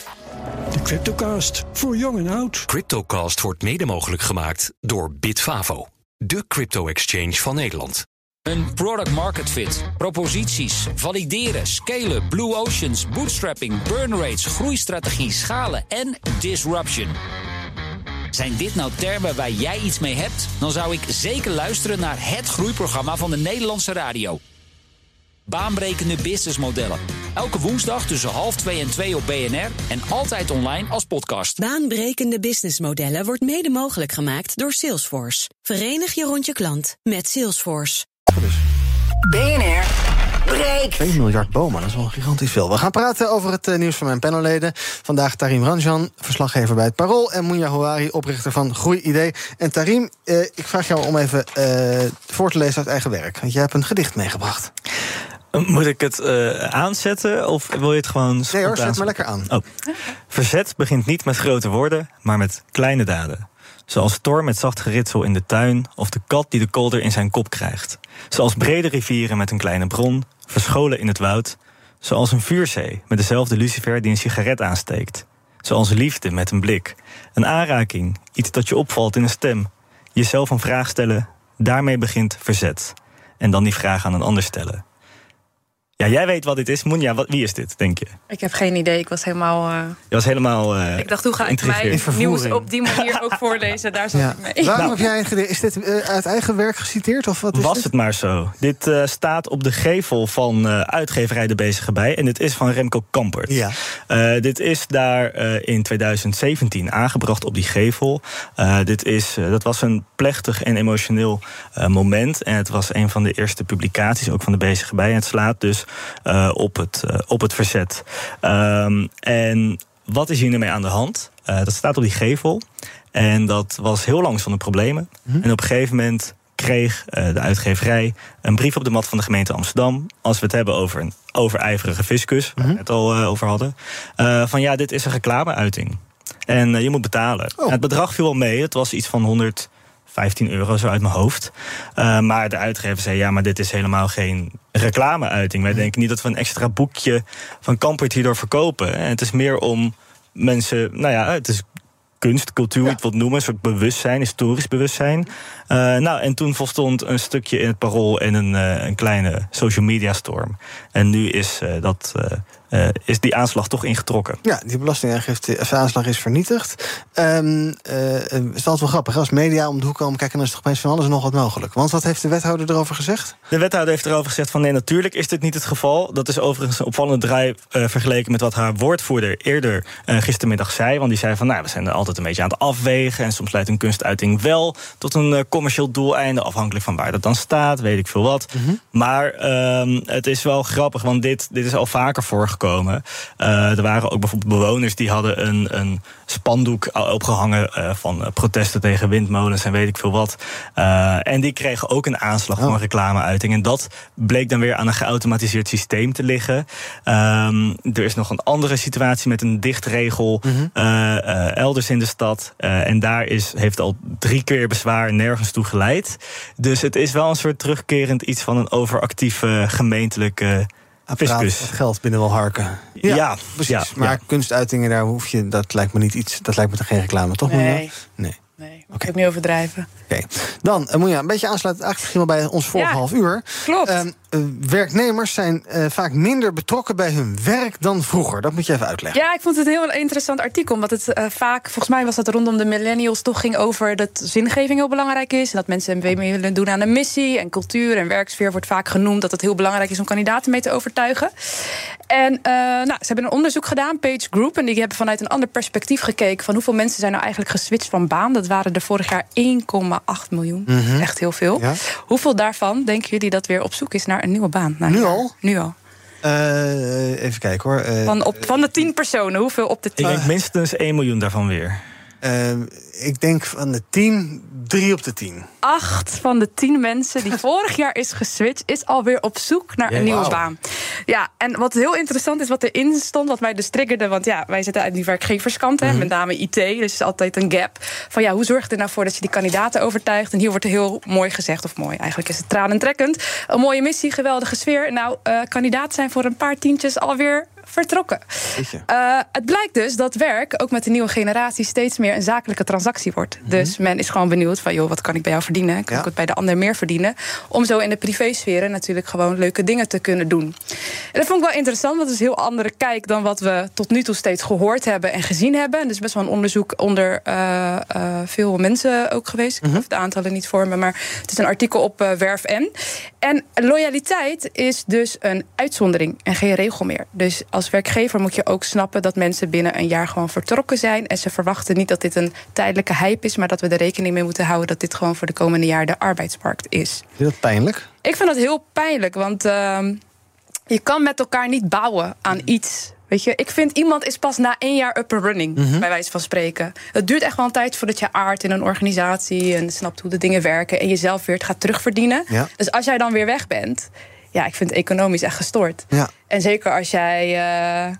Speaker 15: De Cryptocast, voor jong en oud.
Speaker 16: Cryptocast wordt mede mogelijk gemaakt door Bitfavo, de crypto-exchange van Nederland.
Speaker 17: Een product market fit, proposities, valideren, scalen, blue oceans, bootstrapping, burn rates, groeistrategie, schalen en disruption. Zijn dit nou termen waar jij iets mee hebt? Dan zou ik zeker luisteren naar het groeiprogramma van de Nederlandse radio. Baanbrekende businessmodellen. Elke woensdag tussen half twee en twee op BNR en altijd online als podcast.
Speaker 18: Baanbrekende businessmodellen wordt mede mogelijk gemaakt door Salesforce. Verenig je rond je klant met Salesforce.
Speaker 1: BNR breekt.
Speaker 2: 2 miljard bomen, dat is wel gigantisch veel. We gaan praten over het eh, nieuws van mijn panelleden. Vandaag Tarim Ranjan, verslaggever bij het Parool... en Mounja Houari, oprichter van Groei Idee. En Tarim, eh, ik vraag jou om even eh, voor te lezen uit eigen werk. Want jij hebt een gedicht meegebracht.
Speaker 6: Moet ik het eh, aanzetten of wil je het gewoon
Speaker 2: Nee hoor, zet maar lekker aan.
Speaker 6: Oh. Verzet begint niet met grote woorden, maar met kleine daden. Zoals Thor met zacht geritsel in de tuin... of de kat die de kolder in zijn kop krijgt. Zoals brede rivieren met een kleine bron, verscholen in het woud. Zoals een vuurzee met dezelfde lucifer die een sigaret aansteekt. Zoals liefde met een blik. Een aanraking, iets dat je opvalt in een stem. Jezelf een vraag stellen, daarmee begint verzet. En dan die vraag aan een ander stellen. Ja, jij weet wat dit is. Moenja, wat, wie is dit, denk je?
Speaker 3: Ik heb geen idee, ik was helemaal... eh,
Speaker 6: Je was helemaal. eh,
Speaker 3: ik dacht, hoe ga ik mijn nieuws op die manier ook voorlezen? Daar zat
Speaker 2: Ja.
Speaker 3: ik mee.
Speaker 2: Waarom heb jij? Is dit eh, uit eigen werk geciteerd? Of wat is
Speaker 6: Was
Speaker 2: dit?
Speaker 6: het maar zo. Dit eh, staat op de gevel van eh, uitgeverij De Bezige Bij. En dit is van Remco Kampert.
Speaker 2: Ja.
Speaker 6: Eh, dit is daar eh, in 2017 aangebracht op die gevel. Eh, dit is, dat was een plechtig en emotioneel eh, moment. En het was een van de eerste publicaties ook van De Bezige Bij. En het slaat dus eh, op, het, eh, op het verzet. Ehm, en wat is hier nu mee aan de hand? Eh, dat staat op die gevel. En dat was heel lang zonder problemen. En op een gegeven moment kreeg de uitgeverij een brief op de mat van de gemeente Amsterdam. Als we het hebben over een overijverige fiscus, waar we het al eh, over hadden. van ja, dit is een reclameuiting. En je moet betalen.
Speaker 2: Oh.
Speaker 6: Het bedrag viel wel mee. Het was iets van 115 euro zo uit mijn hoofd. Eh, maar de uitgever zei: ja, maar dit is helemaal geen reclameuiting. Wij denken niet dat we een extra boekje van Kampert hierdoor verkopen. En het is meer om mensen. Nou ja, het is kunst, cultuur, het wilt noemen, een soort bewustzijn, historisch bewustzijn. Eh, nou, en toen volstond een stukje in het parool en een, eh, een kleine social media storm. En nu is, dat, eh, is die aanslag toch ingetrokken.
Speaker 2: Ja, die belastingaangifte, of aanslag is vernietigd. Ehm eh, het is altijd wel grappig. Als media om de hoek komen kijken, dan is toch opeens van alles nog wat mogelijk. Want wat heeft de wethouder erover gezegd?
Speaker 6: De wethouder heeft erover gezegd van nee, natuurlijk is dit niet het geval. Dat is overigens een opvallende draai eh, vergeleken met wat haar woordvoerder eerder gistermiddag zei. Want die zei van nou, we zijn er altijd een beetje aan het afwegen. En soms leidt een kunstuiting wel tot een commercieel doeleinde. Afhankelijk van waar dat dan staat, weet ik veel wat. Maar ehm, het is wel grappig, want dit, dit is al vaker voorgekomen. Eh, er waren ook bijvoorbeeld bewoners die hadden een, een spandoek opgehangen eh, van eh, protesten tegen windmolens en weet ik veel wat. En die kregen ook een aanslag
Speaker 2: Oh.
Speaker 6: van reclameuiting. En dat bleek dan weer aan een geautomatiseerd systeem te liggen. Ehm, er is nog een andere situatie met een dichtregel
Speaker 2: Mhm.
Speaker 6: elders in de stad. En daar is, heeft al drie keer bezwaar nergens toe geleid. Dus het is wel een soort terugkerend iets van een overactieve gemeentelijke
Speaker 2: Apparaat, geld binnen wel harken.
Speaker 6: Ja,
Speaker 2: precies.
Speaker 6: ja,
Speaker 2: maar
Speaker 6: ja.
Speaker 2: kunstuitingen, daar hoef je, dat lijkt me niet iets, dat lijkt me toch geen reclame, toch?
Speaker 3: Nee.
Speaker 2: Nee.
Speaker 3: Ik heb niet overdrijven.
Speaker 2: Oké. Dan uh, moet je een beetje aansluiten eigenlijk misschien wel bij ons vorige
Speaker 3: Ja,
Speaker 2: half uur.
Speaker 3: klopt.
Speaker 2: Ehm, eh, werknemers zijn eh, vaak minder betrokken bij hun werk dan vroeger. Dat moet je even uitleggen.
Speaker 3: Ja, ik vond het een heel interessant artikel. Omdat het eh, vaak, volgens mij was het rondom de millennials, toch ging over dat zingeving heel belangrijk is. En dat mensen meer willen doen aan een missie. En cultuur en werksfeer wordt vaak genoemd dat het heel belangrijk is om kandidaten mee te overtuigen. En eh, nou, ze hebben een onderzoek gedaan, Page Group. En die hebben vanuit een ander perspectief gekeken van hoeveel mensen zijn nou eigenlijk geswitcht van baan. Dat waren er vorig jaar 1,8 miljoen.
Speaker 2: Mhm.
Speaker 3: Echt heel veel.
Speaker 2: Ja.
Speaker 3: Hoeveel daarvan denken jullie dat weer op zoek is naar een nieuwe baan? Een
Speaker 2: Nu al?
Speaker 3: Nu al.
Speaker 2: Eh, even kijken hoor. Eh,
Speaker 3: Van, op, van de 10 personen, hoeveel op de 10?
Speaker 6: Ik denk minstens 1 miljoen daarvan weer.
Speaker 2: Eh, ik denk van de 10, 3 op de 10.
Speaker 3: acht van de tien mensen die vorig jaar is geswitcht, is alweer op zoek naar een nieuwe baan. Ja, en wat heel interessant is, wat erin stond, wat mij dus triggerde, want ja, wij zitten uit die werkgeverskant, hè,
Speaker 2: Mhm.
Speaker 3: met name IT, dus het is altijd een gap. Van ja, hoe zorg je er nou voor dat je die kandidaten overtuigt? En hier wordt er heel mooi gezegd, of mooi, eigenlijk is het tranentrekkend. Een mooie missie, geweldige sfeer. Nou, eh kandidaten zijn voor een paar tientjes alweer vertrokken. Eh, het blijkt dus dat werk ook met de nieuwe generatie steeds meer een zakelijke transactie wordt. Dus men is gewoon benieuwd van, joh, wat kan ik bij jou verdienen? Kan ik het bij de ander meer verdienen? Om zo in de privésferen natuurlijk gewoon leuke dingen te kunnen doen. En dat vond ik wel interessant, want het is een heel andere kijk dan wat we tot nu toe steeds gehoord hebben en gezien hebben. En is best wel een onderzoek onder eh, eh, veel mensen ook geweest. Ik hoef de aantallen niet voor me, maar het is een artikel op Werf N. En loyaliteit is dus een uitzondering en geen regel meer. Dus als werkgever moet je ook snappen dat mensen binnen een jaar gewoon vertrokken zijn. En ze verwachten niet dat dit een tijdelijke hype is, maar dat we er rekening mee moeten houden dat dit gewoon voor de komende jaar de arbeidsmarkt is.
Speaker 2: Je dat pijnlijk?
Speaker 3: Ik vind dat heel pijnlijk, want ehm, je kan met elkaar niet bouwen aan iets. Weet je, ik vind iemand is pas na één jaar up and running,
Speaker 2: Mhm.
Speaker 3: bij wijze van spreken. Het duurt echt wel een tijd voordat je aardt in een organisatie en snapt hoe de dingen werken en jezelf weer het gaat terugverdienen.
Speaker 2: Ja.
Speaker 3: Dus als jij dan weer weg bent, ja, ik vind het economisch echt gestoord.
Speaker 2: Ja.
Speaker 3: En zeker als jij, eh,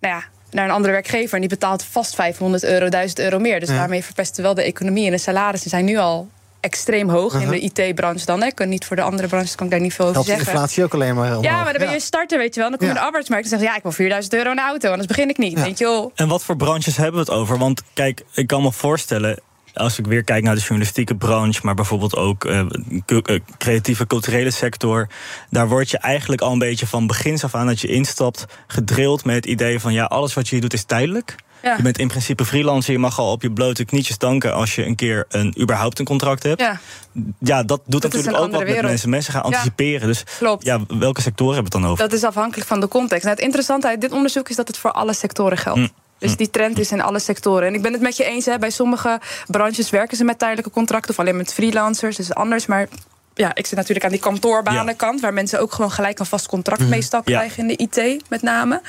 Speaker 3: nou ja, naar een andere werkgever en die betaalt vast 500 euro, 1000 euro meer. Dus
Speaker 2: Ja.
Speaker 3: daarmee verpesten wel de economie en de salarissen zijn nu al extreem hoog in
Speaker 2: Uh-huh.
Speaker 3: de IT-branche dan. Hè. Ik kan niet voor de andere branches kan ik daar niet veel over zeggen.
Speaker 2: inflatie ook alleen maar.
Speaker 3: Ja, maar dan ben je starter, weet je wel. Dan kom je
Speaker 6: Ja.
Speaker 3: in de arbeidsmarkt en zeg je... ja, ik wil 4000 euro een auto, anders begin ik niet. Weet je wel.
Speaker 6: En wat voor branches hebben we het over? Want kijk, ik kan me voorstellen. Als ik weer kijk naar de journalistieke branche, maar bijvoorbeeld ook eh, creatieve culturele sector. Daar word je eigenlijk al een beetje van begins af aan dat je instapt, gedrild met het idee van ja, alles wat je hier doet is tijdelijk.
Speaker 3: Ja.
Speaker 6: Je bent in principe freelancer, je mag al op je blote knietjes danken als je een keer een, überhaupt een contract hebt.
Speaker 3: Ja.
Speaker 6: Ja, dat doet
Speaker 3: Dat
Speaker 6: natuurlijk ook wat met mensen. Mensen gaan
Speaker 3: Ja.
Speaker 6: anticiperen. Dus
Speaker 3: Klopt.
Speaker 6: ja, welke sectoren hebben we het dan over?
Speaker 3: Dat is afhankelijk van de context. Nou, het interessante uit dit onderzoek is dat het voor alle sectoren geldt.
Speaker 6: Mm.
Speaker 3: Dus die trend is in alle sectoren. En ik ben het met je eens, hè, bij sommige branches werken ze met tijdelijke contracten of alleen met freelancers. Dus anders. Maar ja, ik zit natuurlijk aan die kantoorbanenkant, waar mensen ook gewoon gelijk een vast contract
Speaker 6: Mhm.
Speaker 3: meestal
Speaker 6: Ja.
Speaker 3: krijgen in de IT met name.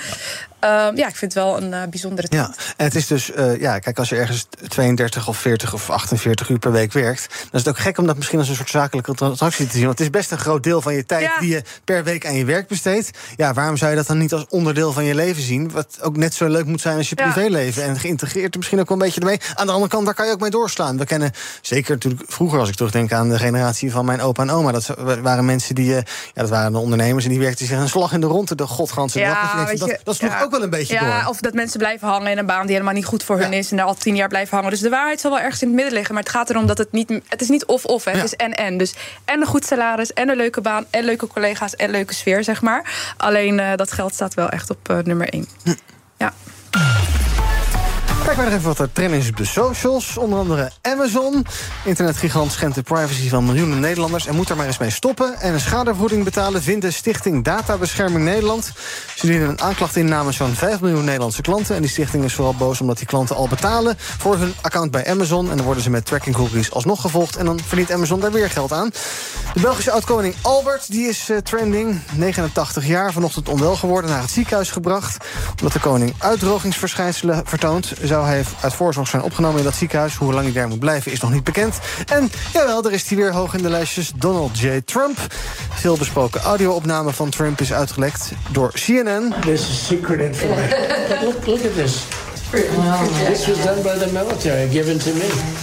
Speaker 3: Ehm, ja, ik vind het wel een eh, bijzondere
Speaker 2: Ja, en het is dus, eh, ja, kijk, als je ergens 32 of 40 of 48 uur per week werkt, dan is het ook gek om dat misschien als een soort zakelijke transactie te zien. Want het is best een groot deel van je tijd
Speaker 3: Ja.
Speaker 2: die je per week aan je werk besteedt. Ja, waarom zou je dat dan niet als onderdeel van je leven zien? Wat ook net zo leuk moet zijn als je
Speaker 3: Ja.
Speaker 2: privéleven. En geïntegreerd er misschien ook wel een beetje ermee. Aan de andere kant, daar kan je ook mee doorslaan. We kennen zeker natuurlijk vroeger, als ik terugdenk aan de generatie van mijn opa en oma. Dat waren mensen die, eh, ja, dat waren de ondernemers en die werkten zich een slag in de ronde de godganse dag. Dat dat, sloeg
Speaker 3: ja.
Speaker 2: ook wel een beetje
Speaker 3: ja,
Speaker 2: door.
Speaker 3: Of dat mensen blijven hangen in een baan die helemaal niet goed voor hun is. En daar al tien jaar blijven hangen. Dus de waarheid zal wel ergens in het midden liggen. Maar het gaat erom dat het niet. Het is niet of-of. Het is en-en. Dus en een goed salaris, en een leuke baan, en leuke collega's, en leuke sfeer, zeg maar. Alleen eh, dat geld staat wel echt op eh, nummer één. Ja.
Speaker 2: Kijk maar nog even wat er trending is op de socials. Onder andere Amazon. Internetgigant schendt de privacy van miljoenen Nederlanders... en moet er maar eens mee stoppen. En een schadevergoeding betalen vindt de Stichting Databescherming Nederland. Ze dienen een aanklacht in namens zo'n 5 miljoen Nederlandse klanten. En die stichting is vooral boos omdat die klanten al betalen... voor hun account bij Amazon. En dan worden ze met tracking cookies alsnog gevolgd... en dan verdient Amazon daar weer geld aan. De Belgische oud-koning Albert die is eh, trending. 89 jaar, vanochtend onwel geworden, naar het ziekenhuis gebracht. Omdat de koning uitdrogingsverschijnselen vertoont... zou hij uit voorzorg zijn opgenomen in dat ziekenhuis. Hoe lang hij daar moet blijven is nog niet bekend. En jawel, er is hij weer hoog in de lijstjes. Donald J. Trump. Veel besproken audio-opname van Trump is uitgelekt door CNN.
Speaker 19: This is secret information. Look, look at this.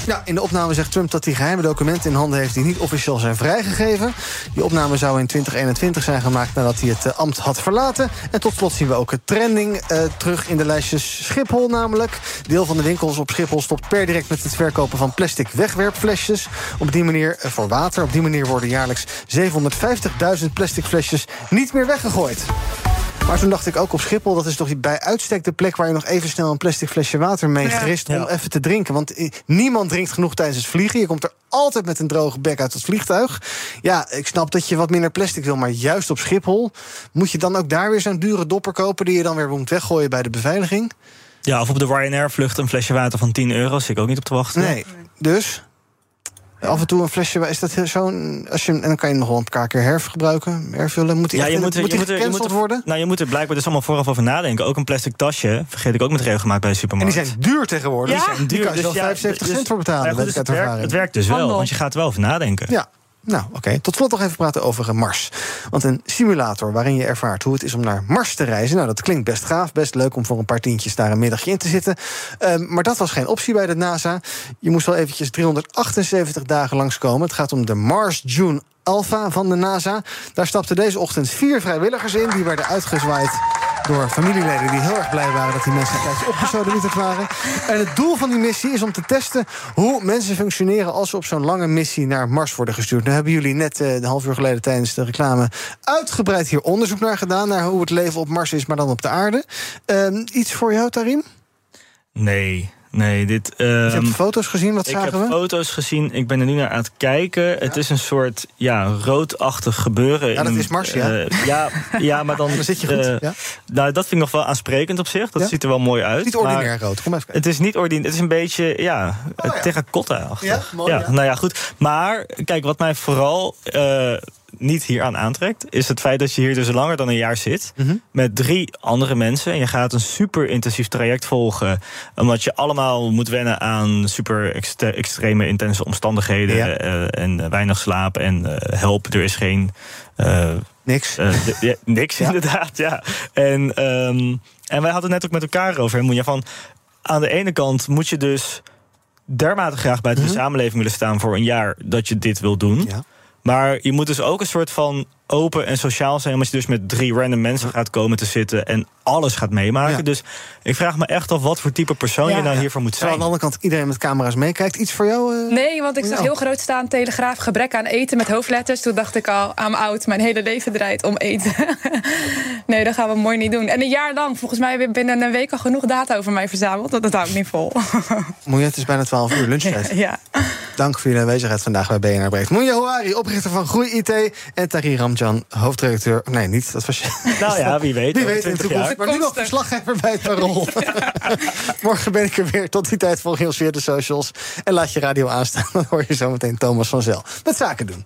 Speaker 2: Ja, in de opname zegt Trump dat hij geheime documenten in handen heeft... die niet officieel zijn vrijgegeven. Die opname zou in 2021 zijn gemaakt nadat hij het eh, ambt had verlaten. En tot slot zien we ook het trending eh, terug in de lijstjes Schiphol namelijk. Deel van de winkels op Schiphol stopt per direct met het verkopen van plastic wegwerpflesjes. Op die manier eh, voor water. Op die manier worden jaarlijks 750.000 plastic flesjes niet meer weggegooid. Maar toen dacht ik ook op Schiphol, dat is toch die bij uitstek de plek waar je nog even snel een plastic flesje water mee
Speaker 3: Ja.
Speaker 2: gerist om even te drinken. Want niemand drinkt genoeg tijdens het vliegen. Je komt er altijd met een droge bek uit het vliegtuig. Ja, ik snap dat je wat minder plastic wil, maar juist op Schiphol moet je dan ook daar weer zo'n dure dopper kopen die je dan weer moet weggooien bij de beveiliging.
Speaker 6: Ja, of op de Ryanair-vlucht een flesje water van 10 euro. Zit ik ook niet op te wachten.
Speaker 2: Nee, dus af en toe een flesje, is dat zo'n. Als je, en dan kan je nog wel een paar keer hergebruiken, hervullen. Moet die, echt- moet die
Speaker 6: er-
Speaker 2: gecanceld
Speaker 6: er-
Speaker 2: worden?
Speaker 6: Nou, je moet er blijkbaar dus allemaal vooraf over nadenken. Ook een plastic tasje vergeet ik ook met regelmaat bij de
Speaker 2: En
Speaker 6: supermarkt.
Speaker 2: die zijn duur tegenwoordig.
Speaker 6: Die zijn duur.
Speaker 2: Die kan je
Speaker 6: dus
Speaker 2: wel
Speaker 6: ja,
Speaker 2: 75
Speaker 6: dus-
Speaker 2: cent voor betalen.
Speaker 6: Ja, goed, dus het, werkt, het werkt dus wel,
Speaker 3: Handel.
Speaker 6: want je gaat er wel over nadenken.
Speaker 2: Ja. Nou, oké. Tot slot nog even praten over eh, Mars. Want een simulator waarin je ervaart hoe het is om naar Mars te reizen... nou, dat klinkt best gaaf, best leuk om voor een paar tientjes daar een middagje in te zitten. Ehm, maar dat was geen optie bij de NASA. Je moest wel eventjes 378 dagen langskomen. Het gaat om de Mars June Alpha van de NASA. Daar stapten deze ochtend vier vrijwilligers in. Die werden uitgezwaaid door familieleden die heel erg blij waren... dat die mensen tijdje opgesodemieterd waren. En het doel van die missie is om te testen hoe mensen functioneren... als ze op zo'n lange missie naar Mars worden gestuurd. Nu hebben jullie net eh, een half uur geleden tijdens de reclame... uitgebreid hier onderzoek naar gedaan... naar hoe het leven op Mars is, maar dan op de aarde. Ehm, iets voor jou, Tarim?
Speaker 6: Nee, nee, dit...
Speaker 2: je
Speaker 6: ehm,
Speaker 2: hebt foto's gezien, wat
Speaker 6: ik
Speaker 2: zagen
Speaker 6: heb
Speaker 2: we?
Speaker 6: foto's gezien, ik ben er nu naar aan het kijken. Het is een soort ja, roodachtig gebeuren.
Speaker 2: Ja, dat
Speaker 6: in-
Speaker 2: is Mars, ja.
Speaker 6: eh, ja, ja, maar dan...
Speaker 2: Dan zit je goed,
Speaker 6: eh, nou, dat vind ik nog wel aansprekend op zich. Dat ziet er wel mooi uit.
Speaker 2: Niet ordinair rood, kom even kijken.
Speaker 6: Het is niet ordinair. Het is een beetje, ja, terracotta-achtig.
Speaker 2: Ja, mooi, ja.
Speaker 6: Nou ja, goed. Maar, kijk, wat mij vooral... niet hieraan aantrekt, is het feit dat je hier dus langer dan een jaar zit.
Speaker 2: Mhm.
Speaker 6: Met drie andere mensen. En je gaat een super intensief traject volgen. Omdat je allemaal moet wennen aan super extre- extreme, intense omstandigheden.
Speaker 2: Ja.
Speaker 6: eh, en eh, weinig slaap en eh, help. Er is geen. eh,
Speaker 2: Niks.
Speaker 6: ja, niks, inderdaad, ja. En, ehm, en wij hadden het net ook met elkaar over. Moenja, van aan de ene kant moet je dus dermate graag buiten de samenleving willen staan voor een jaar dat je dit wil doen. Maar je moet dus ook een soort van open en sociaal zijn, omdat je dus met drie random mensen gaat komen te zitten en alles gaat meemaken.
Speaker 2: Ja.
Speaker 6: Dus ik vraag me echt af wat voor type persoon
Speaker 3: Ja.
Speaker 6: je nou hiervoor moet
Speaker 2: Terwijl
Speaker 6: zijn.
Speaker 2: aan de andere kant iedereen met camera's meekijkt. Iets voor jou? eh?
Speaker 3: Nee, want ik zag heel groot staan Telegraaf gebrek aan eten met hoofdletters. Toen dacht ik al, I'm out, mijn hele leven draait om eten. nee, dat gaan we mooi niet doen. En een jaar lang, volgens mij heb je binnen een week al genoeg data over mij verzameld. Dat, dat hou ik niet vol.
Speaker 2: Moeja, het is bijna 12 uur lunchtijd.
Speaker 3: ja.
Speaker 2: Dank voor jullie aanwezigheid vandaag bij BNR Breekt. Moeja Houari, oprichter van Groei IT. En Tahir Ramjan, hoofdredacteur. Nee, niet, dat was je.
Speaker 6: Nou ja, wie weet.
Speaker 2: Wie weet in de
Speaker 6: 20
Speaker 2: toekomst.
Speaker 6: jaar.
Speaker 2: Maar nu nog verslaggever bij het Parool. Morgen ben ik er weer. Tot die tijd volg je ons via de socials. En laat je radio aanstaan. Dan hoor je zometeen Thomas van Zel. Met zaken doen.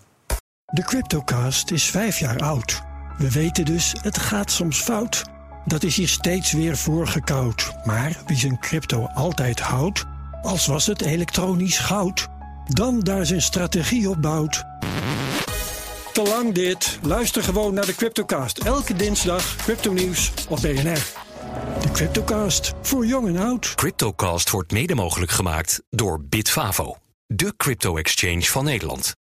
Speaker 15: De Cryptocast is vijf jaar oud. We weten dus, het gaat soms fout. dat is hier steeds weer voorgekoud. Maar wie zijn crypto altijd houdt, als was het elektronisch goud, dan daar zijn strategie op bouwt. Te dit. Luister gewoon naar de Cryptocast. Elke dinsdag crypto nieuws op BNR. De Cryptocast voor jong en oud.
Speaker 16: Cryptocast wordt mede mogelijk gemaakt door Bitfavo, de crypto-exchange van Nederland.